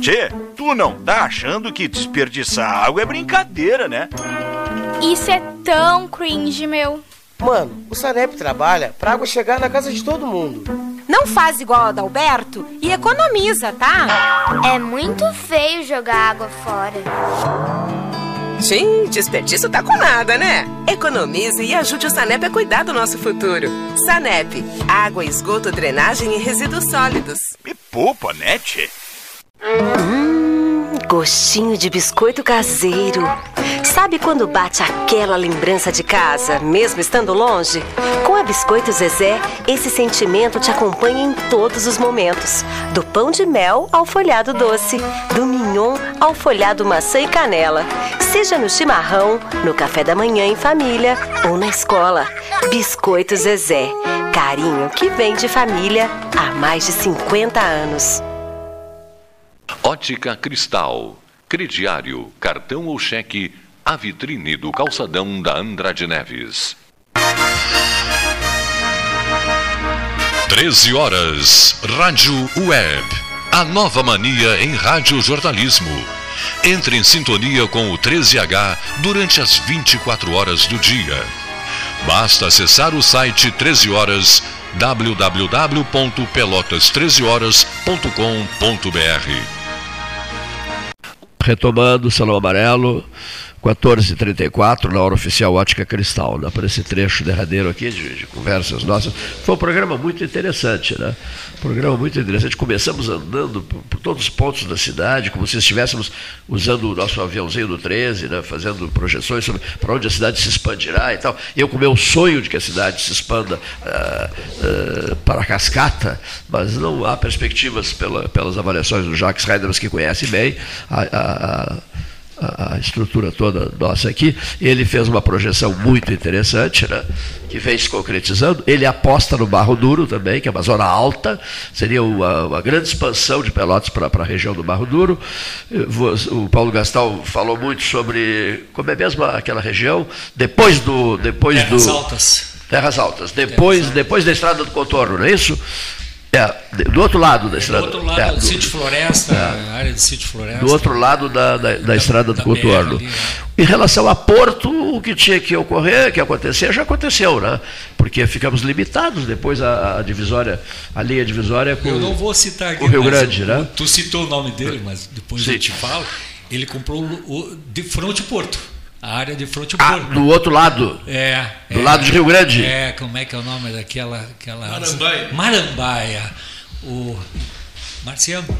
Tchê, tu não tá achando que desperdiçar água é brincadeira, né? Isso é tão cringe, meu. Mano, o Sanep trabalha pra água chegar na casa de todo mundo. Não faz igual a Adalberto e economiza, tá? É muito feio jogar água fora. Sim, desperdício tá com nada, né? Economize e ajude o Sanep a cuidar do nosso futuro. Sanep, água, esgoto, drenagem e resíduos sólidos. Me poupa, né, tchê? Hum, gostinho de biscoito caseiro. Sabe quando bate aquela lembrança de casa, mesmo estando longe? Com a Biscoito Zezé, esse sentimento te acompanha em todos os momentos. Do pão de mel ao folhado doce, do mignon ao folhado maçã e canela. Seja no chimarrão, no café da manhã em família ou na escola. Biscoito Zezé. Carinho que vem de família há mais de 50 anos. Ótica Cristal. Crediário, cartão ou cheque, a vitrine do calçadão da Andrade Neves. 13 horas. Rádio Web. A nova mania em rádio jornalismo. Entre em sintonia com o 13H durante as 24 horas do dia. Basta acessar o site 13 horas www.pelotas13horas.com.br. Retomando o Salão Amarelo, 14h34, na hora oficial Ótica Cristal, né, para esse trecho derradeiro aqui de, de, conversas nossas. Foi um programa muito interessante, né? Um programa muito interessante. Começamos andando por, por, todos os pontos da cidade, como se estivéssemos usando o nosso aviãozinho do 13, né? fazendo projeções sobre para onde a cidade se expandirá e tal. E eu com o meu sonho de que a cidade se expanda uh, uh, para a cascata, mas não há perspectivas pela, pelas avaliações do Jacques Reiders, que conhece bem a, a, a a estrutura toda nossa aqui, ele fez uma projeção muito interessante, né, que vem se concretizando. Ele aposta no Barro Duro também, que é uma zona alta, seria uma, uma grande expansão de Pelotas para a região do Barro Duro. O Paulo Gastal falou muito sobre como é mesmo aquela região, depois do. Depois Terras do, Altas. Terras Altas. Depois, depois da estrada do contorno, não é isso? É, do outro lado da estrada. Do outro lado, é, do, sítio Floresta, é, área de sítio Floresta. Do outro lado da, da, da, da estrada do contorno. Né? Em relação a Porto, o que tinha que ocorrer, que acontecer, já aconteceu, né? Porque ficamos limitados depois a, a divisória, a linha divisória com Eu não vou citar aqui o Rio Grande, né? Tu citou o nome dele, mas depois Sim. eu te falo. Ele comprou o, de fronte Porto. A área de fronte ah, Porto. Do outro lado? É. Do é, lado de Rio Grande? É, como é que é o nome daquela. Aquela, Marambaia. Marambaia. O Marciano.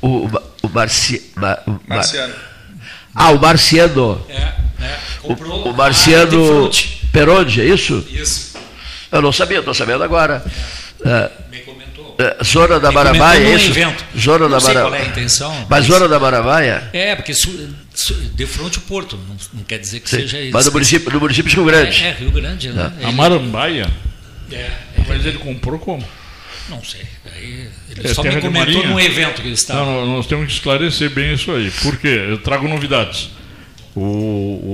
O, o, Marci, Ma, o Marciano. Ah, o Marciano. É, é. O, o Marciano Peronde, é isso? Isso. Eu não sabia, estou sabendo agora. É. Me comentou. É, zona da Maramaia, é isso? Evento. Zona não da Maramaia. qual é a intenção. Mas, mas Zona da Maramaia? É, porque de frente ao Porto, não, não quer dizer que Sim. seja isso. Mas no município, no município de Rio Grande. É, é Rio Grande, né? A Marambaia? É. Mas ele comprou como? Não sei. Aí, ele é, só me comentou num evento que ele estava. Não, nós temos que esclarecer bem isso aí. Por quê? Eu trago novidades. O,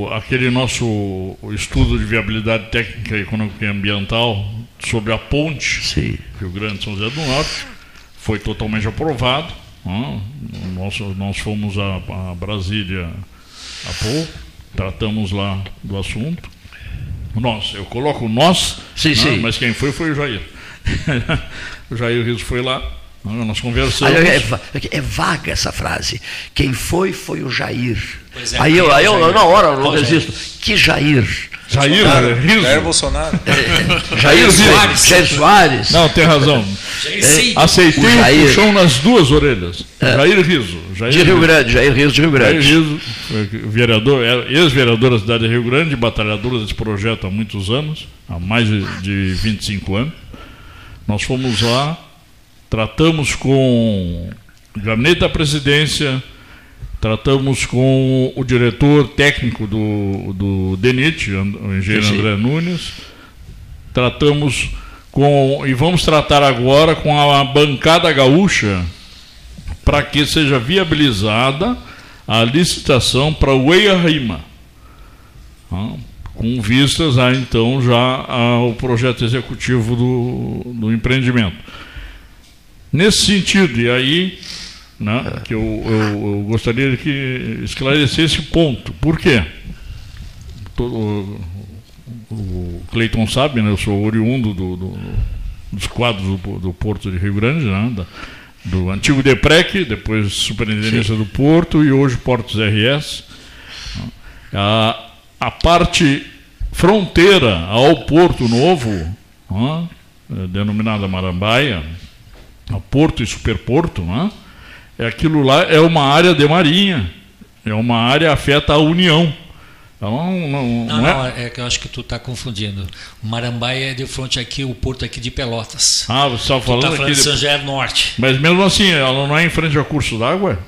o, aquele nosso estudo de viabilidade técnica, econômica e ambiental sobre a ponte Sim. Rio Grande São José do Norte foi totalmente aprovado. Nós, nós fomos a, a Brasília há pouco, tratamos lá do assunto. Nós, eu coloco nós, sim, sim. mas quem foi foi o Jair. (laughs) o Jair Riso foi lá, nós conversamos. É, é, é, vaga essa frase. Quem foi, foi o Jair. É, aí eu, aí eu na hora, não resisto. Que Jair? Jair Riso. Jair Bolsonaro. Jair Soares. Jair Soares. Não, tem razão. Aceitei o, Jair. o puxão nas duas orelhas. É. Jair Riso. Jair de Rio Grande, Jair Riso de Rio Grande. Jair Riso, vereador, ex-vereador da cidade de Rio Grande, batalhador desse projeto há muitos anos, há mais de 25 anos. Nós fomos lá, tratamos com o gabinete da presidência, tratamos com o diretor técnico do, do DENIT, o engenheiro Sim. André Nunes, tratamos com, e vamos tratar agora com a bancada gaúcha, para que seja viabilizada a licitação para o EIA-RIMA. Ah, com vistas a então já ao projeto executivo do, do empreendimento. Nesse sentido, e aí né, que eu, eu, eu, gostaria de que esclarecesse esse ponto. Por quê? o, o Cleiton sabe, né, eu sou oriundo do, do, dos quadros do, do, Porto de Rio Grande, né, da, do antigo DEPREC, depois Superintendência Sim. do Porto e hoje Portos RS. A, a parte fronteira ao Porto Novo, ó, denominada Marambaia, Porto e Superporto, ó, é aquilo lá é uma área de marinha, é uma área afeta a União. Então, não, não, não, não é? é? que eu acho que tu está confundindo. O Marambaia é de frente aqui, o porto aqui de Pelotas. Ah, você estava falando, tá falando aqui de São José Norte. Mas mesmo assim, ela não é em frente ao curso d'água?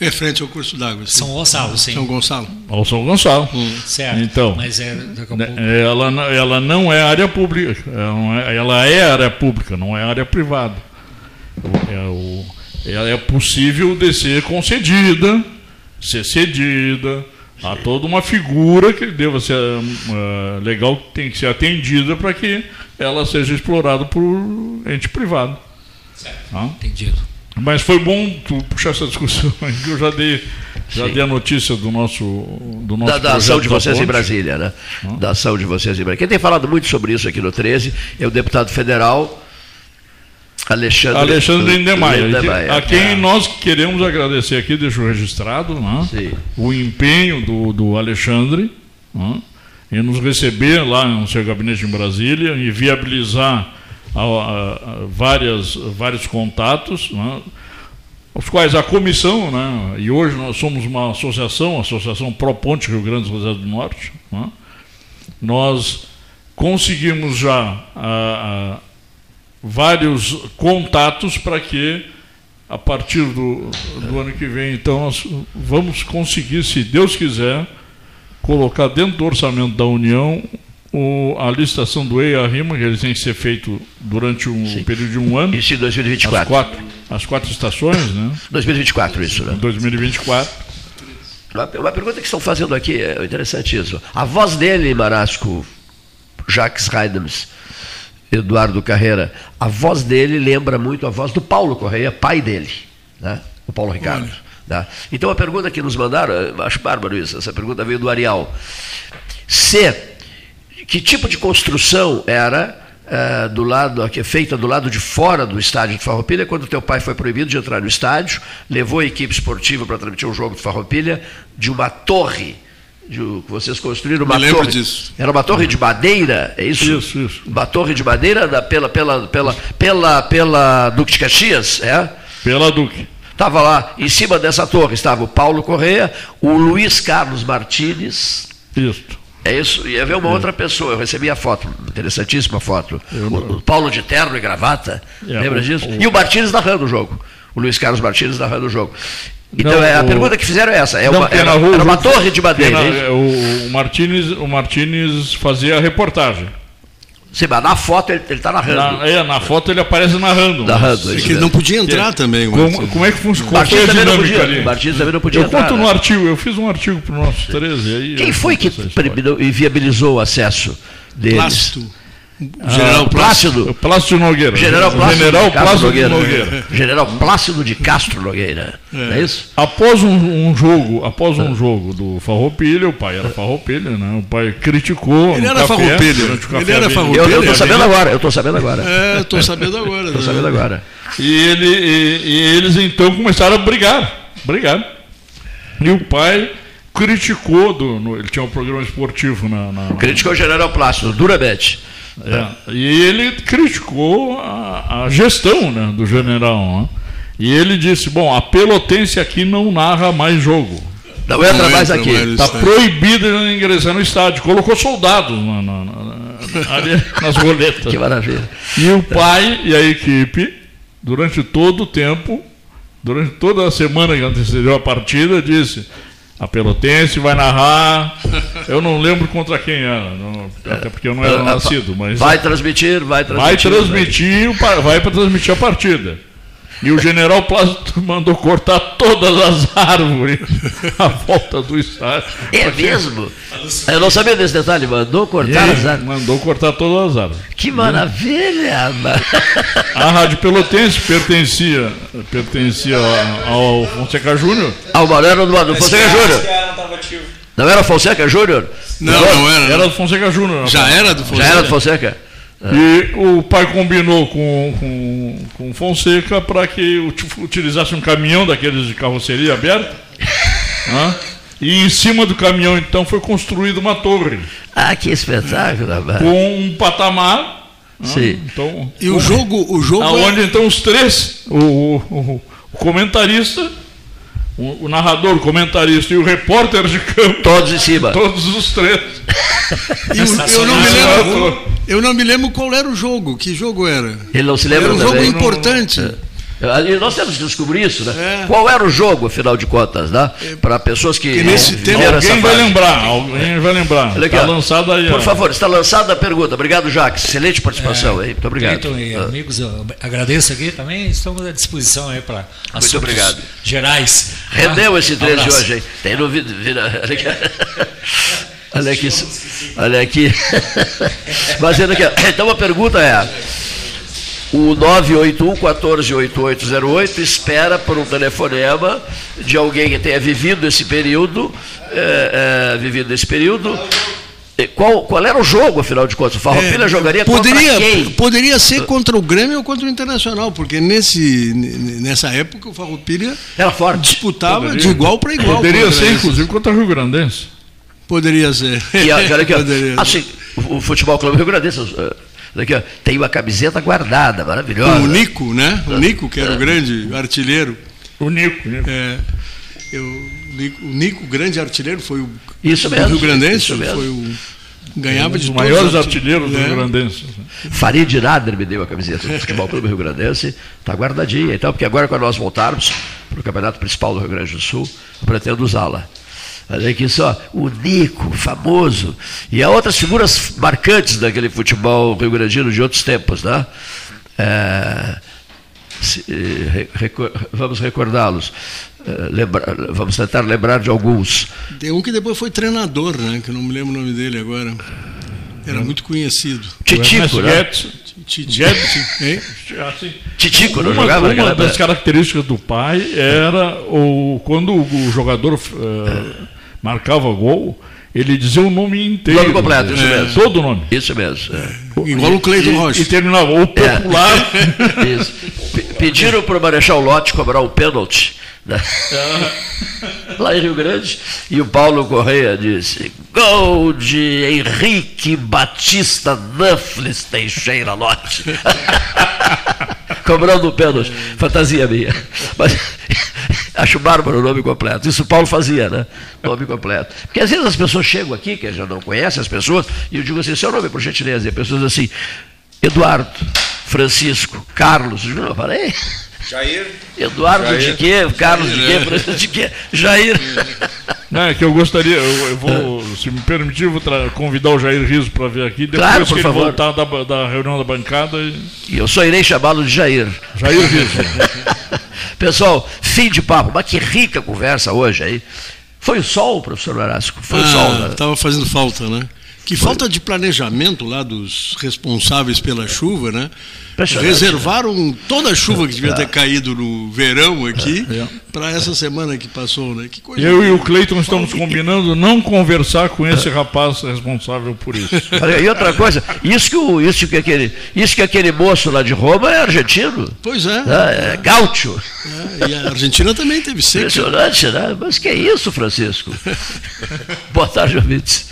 É frente ao curso d'água. São Gonçalo, sim. São Gonçalo. Ao São Gonçalo. Hum. Certo. Então, mas é, né, pouco... ela, ela não é área pública. Ela é, ela é área pública, não é área privada. É, o, é possível de ser concedida, ser cedida, há toda uma figura que deva ser uh, legal, que tem que ser atendida para que ela seja explorada por ente privado. Certo. Ah? Entendido. Mas foi bom puxar essa discussão, que eu já dei, já dei a notícia do nosso do nosso da, da ação de vocês em Brasília, né? Ah. Da ação de vocês em Brasília. Quem tem falado muito sobre isso aqui no 13 é o deputado federal Alexandre, Alexandre Lindemeyer, a quem nós queremos agradecer aqui, deixo registrado, né? o empenho do, do Alexandre né? em nos receber lá no seu gabinete em Brasília e viabilizar a, a, a várias, vários contatos, né? os quais a comissão, né? e hoje nós somos uma associação, a Associação Pro Ponte Rio Grande do Rio do Norte, né? nós conseguimos já a, vários contatos para que, a partir do, do ano que vem, então, nós vamos conseguir, se Deus quiser, colocar dentro do orçamento da União o, a licitação do EIA-RIMA, que eles têm que ser feito durante um Sim. período de um ano. Isso em 2024. As quatro, as quatro estações, né? 2024, isso, né? 2024. Uma pergunta que estão fazendo aqui, é interessante isso. A voz dele, Marasco, Jacques Heidems, Eduardo Carreira, a voz dele lembra muito a voz do Paulo Correia, pai dele, né? o Paulo Ricardo. Né? Então a pergunta que nos mandaram, acho bárbaro isso, essa pergunta veio do Arial. Se, que tipo de construção era é, do lado, que é feita do lado de fora do estádio de Farroupilha, quando teu pai foi proibido de entrar no estádio, levou a equipe esportiva para transmitir um jogo de Farroupilha de uma torre de, vocês construíram uma Me torre. Disso. Era uma torre de madeira, é isso? Isso, isso. Uma torre de madeira da, pela, pela, pela, pela, pela Duque de Caxias, é? Pela Duque. Estava lá, em cima dessa torre, estava o Paulo Correia, o Luiz Carlos Martins. Isso. É isso, ia ver uma é. outra pessoa, eu recebi a foto, interessantíssima foto. O, o, Paulo de terno e gravata, é, lembra o, disso? O... E o Martins narrando o jogo. O Luiz Carlos Martins narrando o jogo. Então, não, é, a o... pergunta que fizeram é essa. É não, uma, era, rua, era uma torre de madeira. É o, Martins, o Martins fazia a reportagem. Sim, mas na foto ele está narrando. Na, é, na foto ele aparece narrando. Narrando. É que ele não podia entrar que, também. Como, como, é que funciona? Qual foi a dinâmica ali? Martins também não podia eu entrar. Eu conto no né? artigo, eu fiz um artigo para o nosso 13. Aí Quem foi que viabilizou o acesso deles? Plácido. General ah, Plácido. Plácido Nogueira. General Plácido, General Plácido Nogueira. Nogueira. (laughs) General Plácido de Castro Nogueira. É, é isso? Após um, um jogo, após um é. jogo do Farroupilha, o pai era Farroupilha, né? O pai criticou. Ele era Farroupilha. Ele era Farroupilha. Eu estou sabendo agora. Eu estou sabendo agora. É, estou sabendo agora. (laughs) Estou sabendo agora. E, ele, e, e eles então começaram a brigar, brigar. E o pai criticou, do, no, ele tinha um programa esportivo na. na criticou o General Plácido, duramente. É, e ele criticou a, a gestão né, do general. Né? E ele disse: Bom, a Pelotense aqui não narra mais jogo. Não entra não mais aqui. Está proibido de ingressar no estádio. Colocou soldados na, na, na, ali, (laughs) nas roletas. que maravilha. E o pai e a equipe, durante todo o tempo, durante toda a semana que antecedeu a partida, disse: a Pelotense vai narrar. Eu não lembro contra quem era, não, até porque eu não era nascido. Mas vai transmitir, vai transmitir. Vai transmitir, vai para transmitir a partida. E o general Plácido mandou cortar todas as árvores à volta do estádio. É mesmo? Eu não sabia desse detalhe, mandou cortar as árvores. Mandou cortar todas as árvores. Que maravilha! A Rádio Pelotense pertencia, pertencia ao Fonseca Júnior. Ao Moreno do, do Fonseca Júnior. Não era Fonseca Júnior? Não, não era. Era do Fonseca Júnior. Já era do Fonseca? Já era do Fonseca. E o pai combinou com, com, com Fonseca para que utilizasse um caminhão daqueles de carroceria aberta. (laughs) né? E em cima do caminhão, então, foi construída uma torre. Ah, que espetáculo, rapaz. Com um patamar. Né? Sim. Então, e o jogo. O jogo aonde, é... então, os três, o, o, o comentarista, o, o, narrador, o comentarista e o repórter de campo. Todos em cima. Todos os três. (laughs) eu, eu, não me lembro, eu não me lembro qual era o jogo. Que jogo era? Ele não se lembra Era um também. jogo importante. E nós temos que descobrir isso, né? É. Qual era o jogo, afinal de contas, né? Para pessoas que. que nesse tempo, alguém vai lembrar, alguém vai lembrar. Está lançada aí. Por favor, está lançada a pergunta. Obrigado, Jacques. Excelente participação é, aí. Muito obrigado. Cleiton e ah. amigos, agradeço aqui também. Estamos à disposição aí para Muito obrigado. gerais. Rendeu esse trecho de hoje, hein? Tem novidade. Olha aqui. (laughs) Olha aqui. Aqui. (laughs) Então a pergunta é. O 981 148808 espera por um telefonema de alguém que tenha vivido esse período, é, é, vivido esse período. Qual, qual era o jogo, afinal de contas? O Farroupilha é, jogaria poderia, contra quem? Poderia ser contra o Grêmio ou contra o Internacional, porque nesse, nessa época o Farroupilha era forte. disputava poderia. de igual para igual. Poderia ser, inclusive, contra o Rio Grandense. Poderia ser. E, aqui, (laughs) poderia assim, o Futebol Clube Rio Grandense Daqui, ó, tem uma camiseta guardada, maravilhosa. O Nico, né? O Nico, que era o grande artilheiro. O Nico, Nico. É, eu, o Nico, grande artilheiro, foi o isso mesmo, Rio Grandense, foi o ganhava de os maiores artilheiros do Rio Grandense. Farid Nader me deu a camiseta do Futebol Clube Rio Grandense, está guardadinha, então, porque agora quando nós voltarmos para o Campeonato Principal do Rio Grande do Sul, eu pretendo usá-la. Olha aqui só, o Nico, famoso. E há outras figuras marcantes daquele futebol rio-grandino de outros tempos, né? É, se, recor, vamos recordá-los. É, vamos tentar lembrar de alguns. Tem um que depois foi treinador, né? Que eu não me lembro o nome dele agora. Era muito conhecido. Titico, né? Titico, não jogava Uma das características do pai era o, quando o jogador uh, marcava gol, ele dizia o nome inteiro. Nome completo, isso é, mesmo. Todo o nome. Isso mesmo. É. Igual o Cleiton Rocha. E terminava o popular. É. (laughs) Isso. Pediram para o Marechal Lotte cobrar o pênalti. Né? (laughs) Lá em Rio Grande. E o Paulo Correia disse: Gol de Henrique Batista Nuffles Teixeira Lotte. (laughs) Cobrando o pênalti. Fantasia minha. Mas, Acho bárbaro o nome completo. Isso o Paulo fazia, né? Nome completo. Porque às vezes as pessoas chegam aqui, que já não conhecem as pessoas, e eu digo assim, seu nome, por gentileza. E as pessoas assim, Eduardo, Francisco, Carlos. Eu não, falei. Jair. Eduardo Jair. de quê? Carlos Jair. de quê? Francisco de quê? Jair. Não, é que eu gostaria, eu, eu vou, se me permitir, vou convidar o Jair Riso para vir aqui, depois claro, que ele favor. voltar da, da, reunião da bancada. E eu só irei chamá-lo de Jair. Jair Riso. (laughs) Pessoal, fim de papo. Mas que rica conversa hoje aí. Foi o sol, professor Larasco? Foi ah, o sol. Estava né? fazendo falta, né? Que Foi. falta de planejamento lá dos responsáveis pela chuva, né? Reservaram toda a chuva que devia ter (laughs) caído no verão aqui é, é. para essa semana que passou, né? Que coisa Eu e o Cleiton estamos combinando não conversar com esse rapaz responsável por isso. (laughs) E outra coisa, isso que, o, isso que, aquele, isso que aquele moço lá de Roma é argentino. Pois é. É, é gaúcho. É, e a Argentina também teve seca. Impressionante, né? Mas que é isso, Francisco? (laughs) Boa tarde, ouvintes.